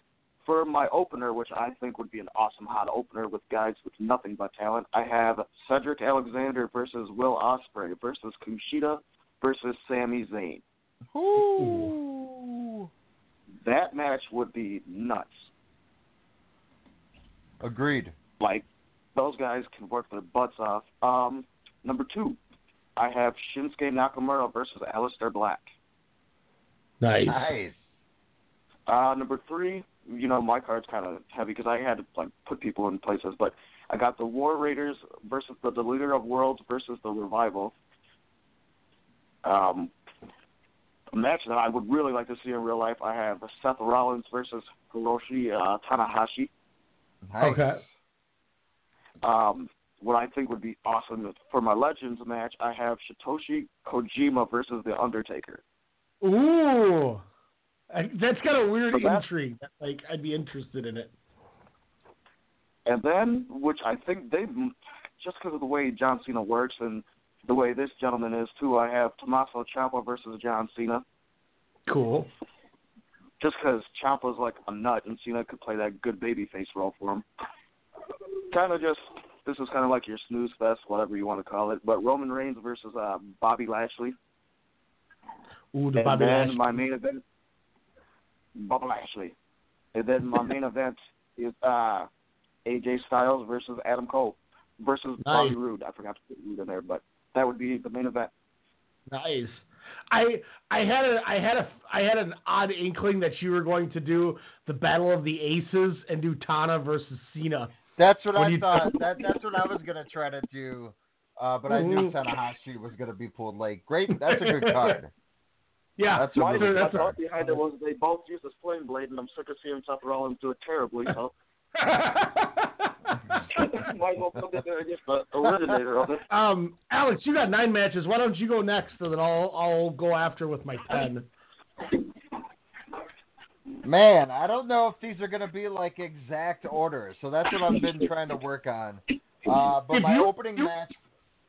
for my opener, which I think would be an awesome hot opener with guys with nothing but talent, I have Cedric Alexander versus Will Ospreay versus Kushida versus Sami Zayn. Ooh. That match would be nuts. Agreed. Like those guys can work their butts off. Um, number two, I have Shinsuke Nakamura versus Aleister Black. Nice. Nice. Uh, number three, you know, my card's kind of heavy because I had to like put people in places, but I got the War Raiders versus the Deleter of Worlds versus the Revival. Um, a match that I would really like to see in real life. I have Seth Rollins versus Hiroshi uh, Tanahashi. Nice. Okay. Um, what I think would be awesome for my Legends match, I have Satoshi Kojima versus The Undertaker. Ooh, I, that's got a weird So intrigue. Like I'd be interested in it. And then, which I think they, just because of the way John Cena works and the way this gentleman is too, I have Tommaso Ciampa versus John Cena. Cool. Just because Ciampa's like a nut and Cena could play that good baby face role for him. Kind of just, this is kind of like your snooze fest, whatever you want to call it. But Roman Reigns versus uh, Bobby Lashley. Ooh, the and Bobby then Lashley. my main event, Bobby Lashley. And then my main event is uh, AJ Styles versus Adam Cole versus Bobby Roode. I forgot to put Roode in there, but that would be the main event. Nice. I I had a I had a I had an odd inkling that you were going to do the Battle of the Aces and do Tana versus Cena. That's what, What I you thought. That that's what I was gonna try to do Uh, but I knew Mhm. Tanahashi was going to be pulled late. Great, that's a good card. (laughs) Yeah, That's a My, really my thought card. behind it was they both use a sling blade, and I'm sick of seeing Seth Rollins do it terribly. So (laughs) (laughs) might as well put it there and get the originator of it. Um, Alex, you got nine matches. Why don't you go next, and that I'll I'll go after with my ten. Man, I don't know if these are going to be like exact orders, so that's what I've been trying to work on. Uh, but If my you- opening match,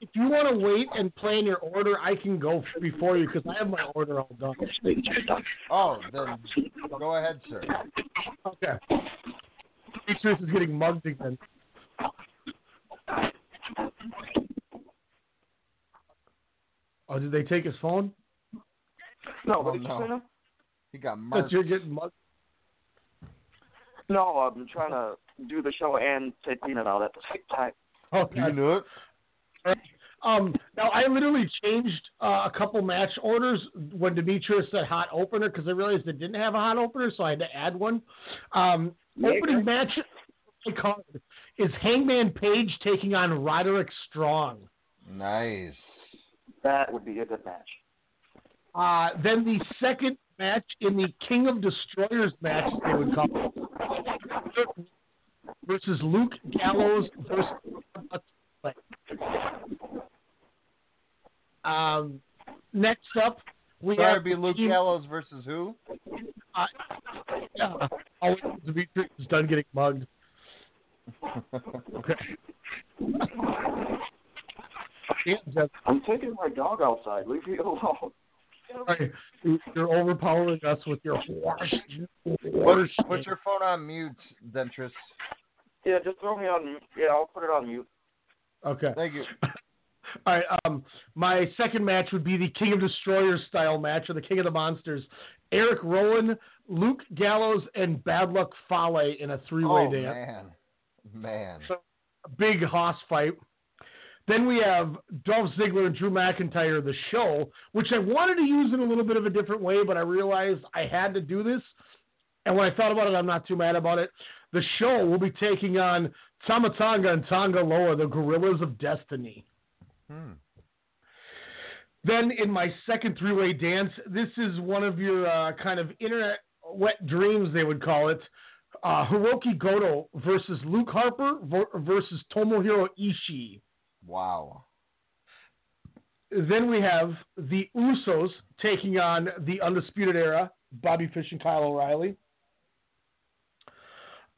If you want to wait and plan your order, I can go before you because I have my order all done. oh, then go ahead, sir. Okay. Demetrius is getting mugged again. Oh, did they take his phone? No, Oh, what did you no. Say? He got That marked. you're getting mugged. No, I'm trying to do the show and take Peanut out at the same time. Oh, God. Um, now I literally changed uh, a couple match orders when Demetrius said hot opener because I realized it didn't have a hot opener, so I had to add one. Um, Yeah, opening okay. match card is Hangman Page taking on Roderick Strong. Nice. That would be a good match. Uh, then the second match in the King of Destroyers match, they would call it, versus Luke Gallows versus. Um, next up, we So have be Luke team- Gallows versus who? Uh, yeah, Demetrius is done getting mugged. (laughs) Okay. I'm taking my dog outside. Leave me alone. Sorry. You're overpowering us with your Put, put your phone on mute, Dentris. Yeah, just throw me on. Mute. Yeah, I'll put it on mute. Okay. Thank you. (laughs) All right. Um, my second match would be the King of Destroyers style match, or the King of the Monsters. Eric Rowan, Luke Gallows, and Bad Luck Fale in a three-way oh dance. man, man. A big hoss fight. Then we have Dolph Ziggler and Drew McIntyre, the show, which I wanted to use in a little bit of a different way, but I realized I had to do this. And when I thought about it, I'm not too mad about it. The show will be taking on Tama Tonga and Tanga Loa, the Gorillas of Destiny. Hmm. Then in my second three-way dance, this is one of your uh, kind of internet wet dreams, they would call it. Uh, Hiroki Goto versus Luke Harper versus Tomohiro Ishii. Wow. Then we have the Usos taking on the Undisputed Era, Bobby Fish and Kyle O'Reilly.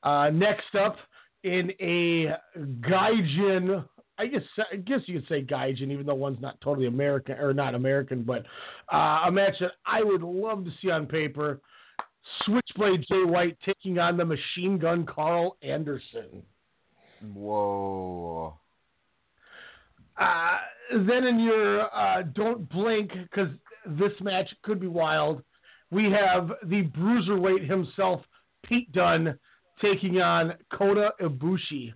Uh, next up in a Gaijin, I guess I guess you could say Gaijin, even though one's not totally American or not American, but uh, a match that I would love to see on paper. Switchblade Jay White taking on the Machine Gun Karl Anderson. Whoa. Uh, then in your uh, don't blink because this match could be wild. We have the bruiserweight himself, Pete Dunne, taking on Kota Ibushi.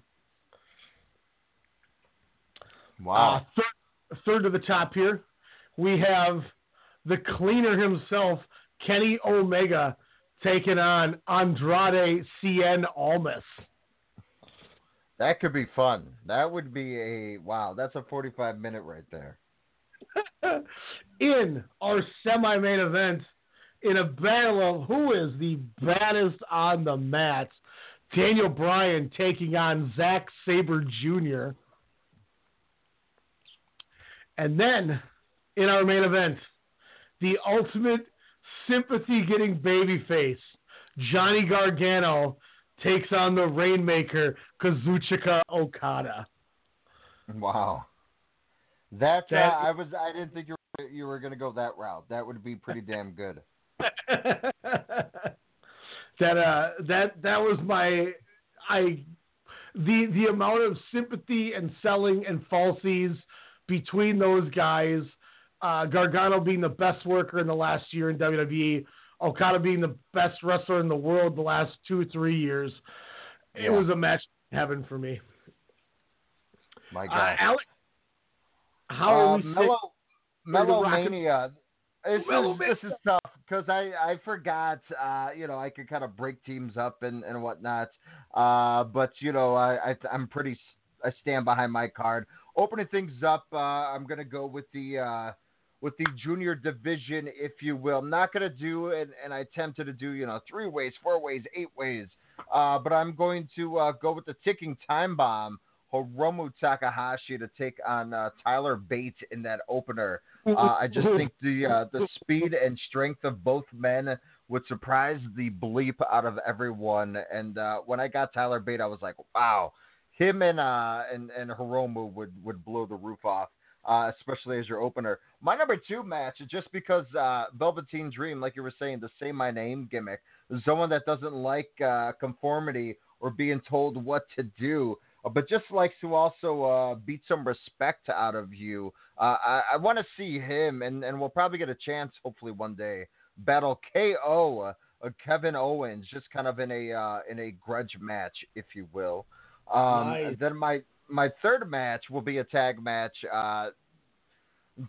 Wow. Uh, third, third to the top here, we have the cleaner himself, Kenny Omega, taking on Andrade Cien Almas. That could be fun. That would be a wow. That's a 45 minute right there. (laughs) in our semi main event, in a battle of who is the baddest on the mats, Daniel Bryan taking on Zack Sabre Jr. And then in our main event, the ultimate sympathy getting babyface, Johnny Gargano takes on the Rainmaker, Kazuchika Okada. Wow. That, uh, I was I didn't think you were, you were going to go that route. That would be pretty damn good. (laughs) that uh that that was my I the the amount of sympathy and selling and falsies between those guys, uh, Gargano being the best worker in the last year in WWE, Okada being the best wrestler in the world the last two or three years. It Yeah. was a match in heaven for me. My Uh, God. Alex, how are Uh, we Mellow, sitting for the Rocket- Mellowmania. This Mellow is, this is tough because I, I forgot, uh, you know, I could kind of break teams up and, and whatnot. Uh, but, you know, I, I, I'm pretty, I stand behind my card. opening things up, uh, I'm gonna go with the uh, with the junior division, if you will. I'm not gonna do and, and I attempted to do you know three ways, four ways, eight ways, uh, but I'm going to uh, go with the ticking time bomb. Hiromu Takahashi to take on uh, Tyler Bates in that opener. Uh, I just think the uh, the speed and strength of both men would surprise the bleep out of everyone. And uh, when I got Tyler Bates, I was like, wow, him and uh, and and Hiromu would would blow the roof off. Uh, especially as your opener. My number two match, is just because uh, Velveteen Dream, like you were saying, the say my name gimmick, someone that doesn't like uh, conformity or being told what to do, uh, but just likes to also uh, beat some respect out of you. Uh, I, I want to see him, and, and we'll probably get a chance, hopefully one day, battle KO uh, Kevin Owens, just kind of in a uh, in a grudge match, if you will. Um, Nice. Then my my third match will be a tag match. Uh,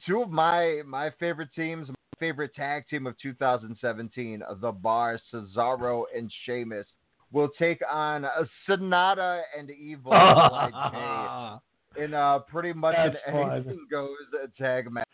two of my my favorite teams, my favorite tag team of 2017, the Bar, Cesaro and Sheamus, will take on uh, Sanada and Evil (laughs) in uh, pretty much That's an fun. anything goes tag match.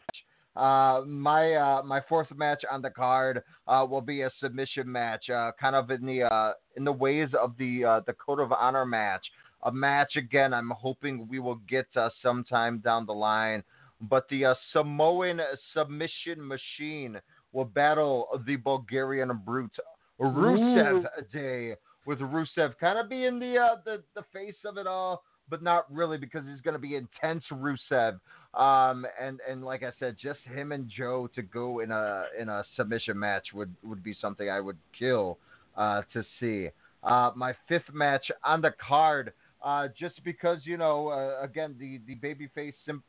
Uh, my uh, my fourth match on the card uh, will be a submission match, uh, kind of in the uh, in the ways of the uh, the Code of Honor match. A match again. I'm hoping we will get uh, sometime down the line. But the uh, Samoan submission machine will battle the Bulgarian brute Rusev Day, with Rusev kind of being the uh, the the face of it all, but not really because he's going to be intense Rusev. Um, and and like I said, just him and Joe to go in a in a submission match would would be something I would kill uh, to see. Uh, my fifth match on the card, uh, just because you know, uh, again the the babyface sym-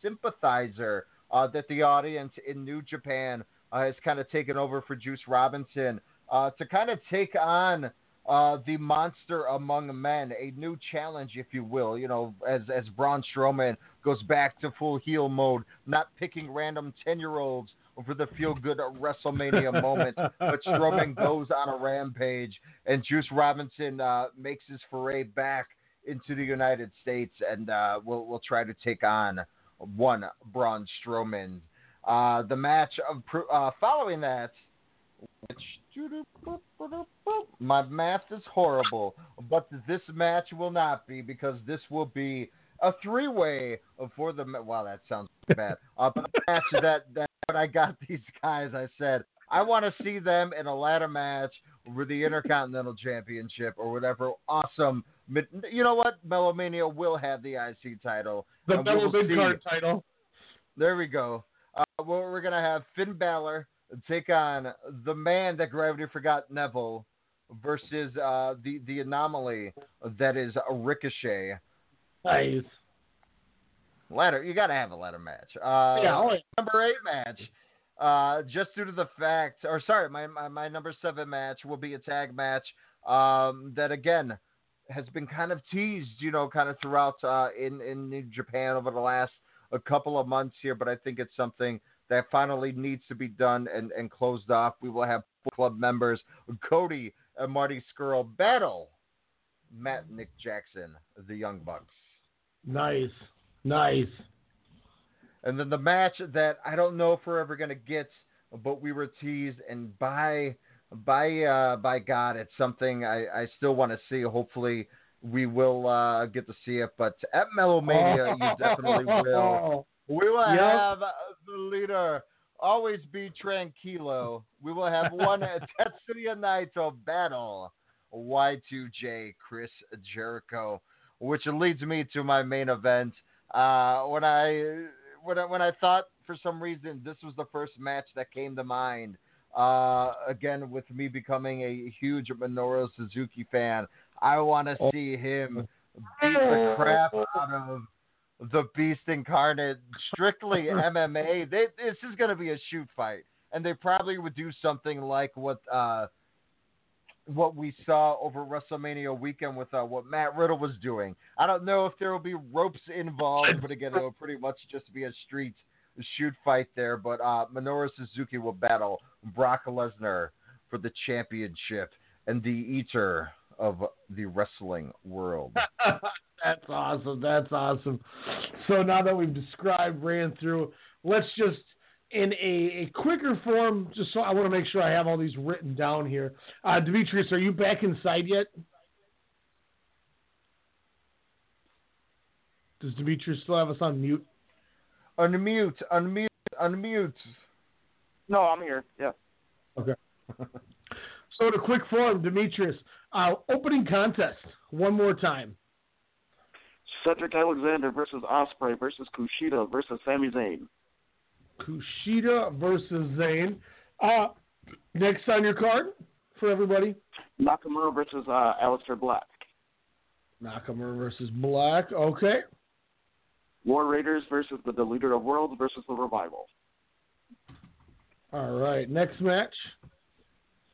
sympathizer uh, that the audience in New Japan uh, has kind of taken over for Juice Robinson uh, to kind of take on uh, the monster among men, a new challenge, if you will. You know, as as Braun Strowman goes back to full heel mode, not picking random ten year olds for the feel good WrestleMania (laughs) moment, but Strowman goes on a rampage, and Juice Robinson uh, makes his foray back into the United States, and uh, we'll we'll try to take on one Braun Strowman. Uh, the match of uh, following that, which my math is horrible, but this match will not be because this will be a three-way for the. Wow, that sounds bad. Uh, but the match that that when I got these guys, I said I want to see them in a ladder match for the Intercontinental Championship or whatever awesome. You know what? Mellowmania will have the IC title. The Mellow see. Card title. There we go. Uh, well, we're gonna have Finn Balor take on the man that gravity forgot Neville versus uh, the the anomaly that is Ricochet. Nice. Ladder, you gotta have a ladder match. Uh, Yeah, oh, yeah. number eight match. Uh, just due to the fact, or sorry, my, my my number seven match will be a tag match. Um, that again has been kind of teased, you know, kind of throughout uh, in in New Japan over the last a couple of months here, but I think it's something that finally needs to be done and, and closed off. We will have club members Cody and Marty Scurll battle Matt Nick Jackson, the Young Bucks. Nice. Nice. And then the match that I don't know if we're ever gonna get, but we were teased, and by by uh, by God, it's something I, I still want to see. Hopefully, we will uh, get to see it. But at Mellowmania, you (laughs) definitely will. We will Yep. have the leader always be tranquilo. We will have one (laughs) Tetsuya Naito battle Y2J Chris Jericho, which leads me to my main event. Uh, when I when I, when I thought for some reason this was the first match that came to mind. Uh, again, with me becoming a huge Minoru Suzuki fan, I want to see him beat the crap out of the Beast Incarnate. Strictly (laughs) MMA. They, this is going to be a shoot fight, and they probably would do something like what uh, what we saw over WrestleMania weekend with uh, what Matt Riddle was doing. I don't know if there will be ropes involved, but again, it will pretty much just be a street shoot fight there. But uh, Minoru Suzuki will battle Brock Lesnar for the championship and the eater of the wrestling world. (laughs) That's awesome. That's awesome. So now that we've described, ran through, let's just in a, a quicker form, just so I want to make sure I have all these written down here. Uh, Demetrius, are you back inside yet? Does Demetrius still have us on mute? Unmute, unmute, unmute. No, I'm here. Yeah. Okay. (laughs) so in a quick form, Demetrius, uh, opening contest one more time. Cedric Alexander versus Ospreay versus Kushida versus Sami Zayn. Kushida versus Zayn. Uh, next on your card for everybody. Nakamura versus uh, Aleister Black. Nakamura versus Black. Okay. War Raiders versus the Deleter of Worlds versus the Revival. All right. Next match.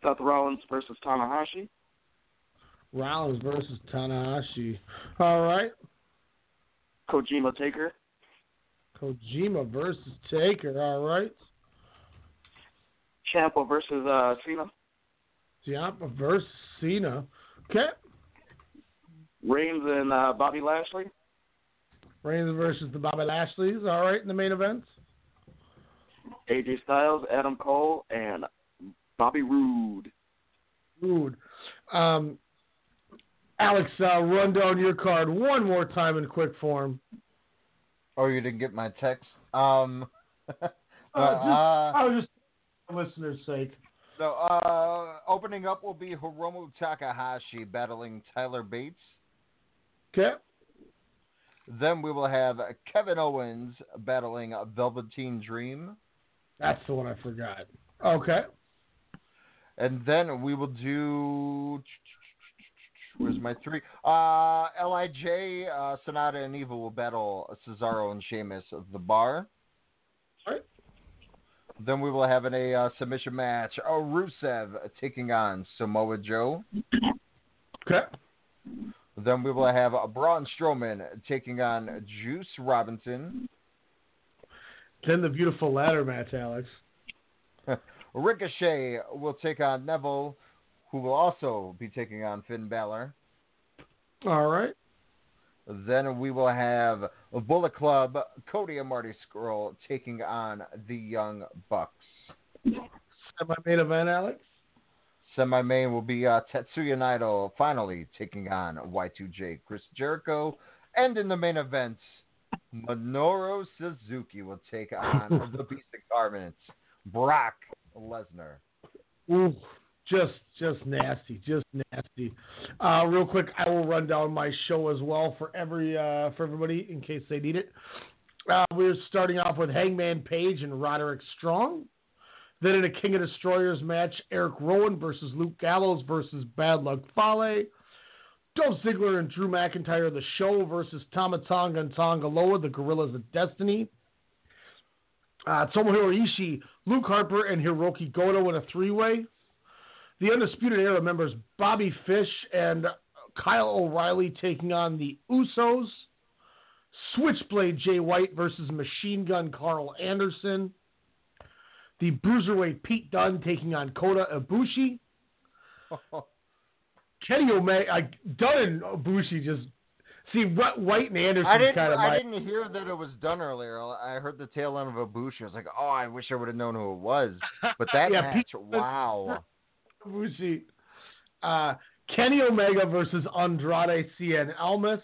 Seth Rollins versus Tanahashi. Rollins versus Tanahashi. All right. Kojima Taker. Kojima versus Taker. All right. Ciampa versus uh, Cena. Ciampa versus Cena. Okay. Reigns and uh, Bobby Lashley. Reigns versus the Bobby Lashley's. All right, in the main event. AJ Styles, Adam Cole, and Bobby Roode. Roode. Um, Alex, uh, run down your card one more time in quick form. Oh, you didn't get my text. Um, (laughs) uh, just, I was just for listeners' sake. So, uh, opening up will be Hiromu Takahashi battling Tyler Bates. Okay. Then we will have Kevin Owens battling Velveteen Dream. That's the one I forgot. Okay. And then we will do. Where's my three? Uh, Lij, uh, Sanada, and EVIL will battle Cesaro and Sheamus of the bar. All right. Then we will have in a uh, submission match. Oh, Rusev taking on Samoa Joe. Okay. Then we will have Braun Strowman taking on Juice Robinson. Then the beautiful ladder match, Alex. (laughs) Ricochet will take on Neville, who will also be taking on Finn Balor. All right. Then we will have Bullet Club, Cody and Marty Scurll taking on the Young Bucks. Semi main event, Alex. Semi main will be uh, Tetsuya Naito finally taking on Y2J Chris Jericho. And in the main event, Minoru Suzuki will take on (laughs) the Beast of Incarnate, Brock Lesnar. Ooh, just just nasty, just nasty. Uh, real quick, I will run down my show as well for every uh, for everybody in case they need it. Uh, we're starting off with Hangman Page and Roderick Strong. Then in a King of Destroyers match, Eric Rowan versus Luke Gallows versus Bad Luck Fale. Dolph Ziggler and Drew McIntyre, the show versus Tama Tonga and Tanga Loa, the Gorillas of Destiny. Uh, Tomohiro Ishii, Luke Harper, and Hiroki Goto in a three-way. The Undisputed Era members Bobby Fish and Kyle O'Reilly taking on the Usos. Switchblade Jay White versus Machine Gun Karl Anderson. The Bruiserweight Pete Dunne taking on Kota Ibushi. (laughs) Kenny Omega, uh, Dunne and Ibushi just see What White and Anderson I didn't. kind of. I my, didn't hear that it was done earlier. I heard the tail end of Ibushi. I was like, oh, I wish I would have known who it was. But that (laughs) Yeah, match, Pete- wow. Ibushi. Uh, Kenny Omega versus Andrade Cien Almas.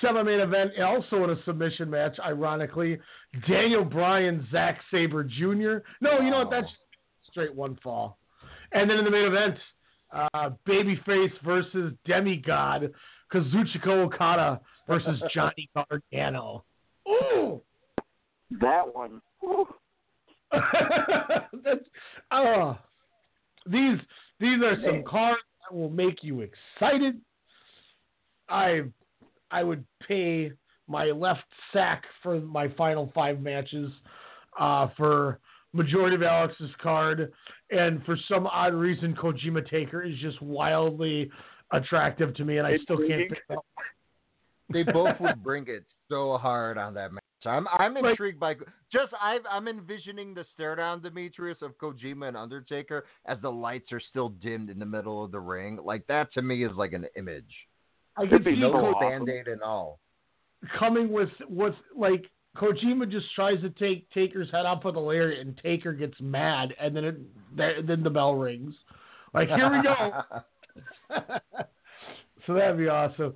Semi main event, also in a submission match, ironically. Daniel Bryan, Zack Sabre Jr. No, you know what? That's straight one fall. And then in the main event, uh, Babyface versus Demigod, Kazuchika Okada versus (laughs) Johnny Gargano. Ooh! That one. (laughs) That's, oh, these these are some cards that will make you excited. I I would pay my left sack for my final five matches uh, for majority of Alex's card, and for some odd reason, Kojima Taker is just wildly attractive to me, and I still can't. Pick up. they both (laughs) would bring it so hard on that match. I'm I'm intrigued by just I've, I'm envisioning the stare down Demetrius of Kojima and Undertaker as the lights are still dimmed in the middle of the ring. Like that to me is like an image. I could see no Ko- band aid and all. coming with with like Kojima just tries to take Taker's head off with a lariat, and Taker gets mad, and then it then the bell rings. Like here we go. (laughs) so that'd be awesome.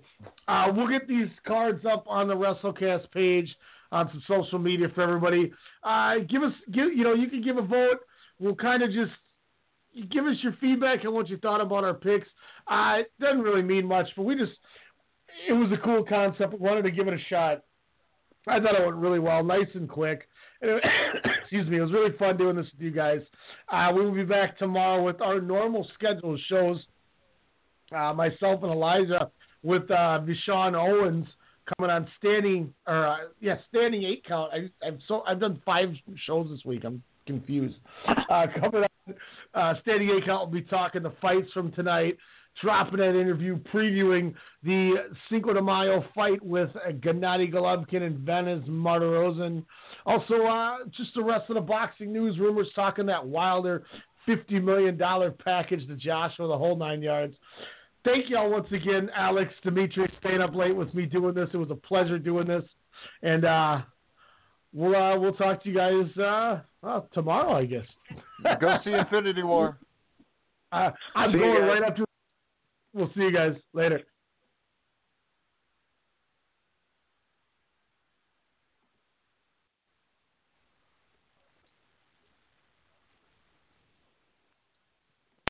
Uh, we'll get these cards up on the WrestleCast page on some social media for everybody. Uh, give us, give you know, you can give a vote. We'll kind of just give us your feedback on what you thought about our picks. Uh, it doesn't really mean much, but we just it was a cool concept. We wanted to give it a shot. I thought it went really well, nice and quick. (coughs) excuse me, it was really fun doing this with you guys. Uh, we will be back tomorrow with our normal scheduled shows. Uh, myself and Elijah with uh, Vishawn Owens coming on standing or uh, yeah standing eight count. I, I've so I've done five shows this week. I'm confused. Uh, (laughs) coming on uh, standing eight count, we'll be talking the fights from tonight dropping that interview previewing the Cinco de Mayo fight with uh, Gennady Golovkin and Vanes Martirosyan. Also, uh, just the rest of the boxing news rumors talking that Wilder $50 million package to Joshua, the whole nine yards. Thank y'all once again, Alex, Dimitri, staying up late with me doing this. It was a pleasure doing this. And uh, we'll uh, we'll talk to you guys uh, well, tomorrow, I guess. Go see Infinity War. (laughs) Uh, I'm See going right up to We'll see you guys later.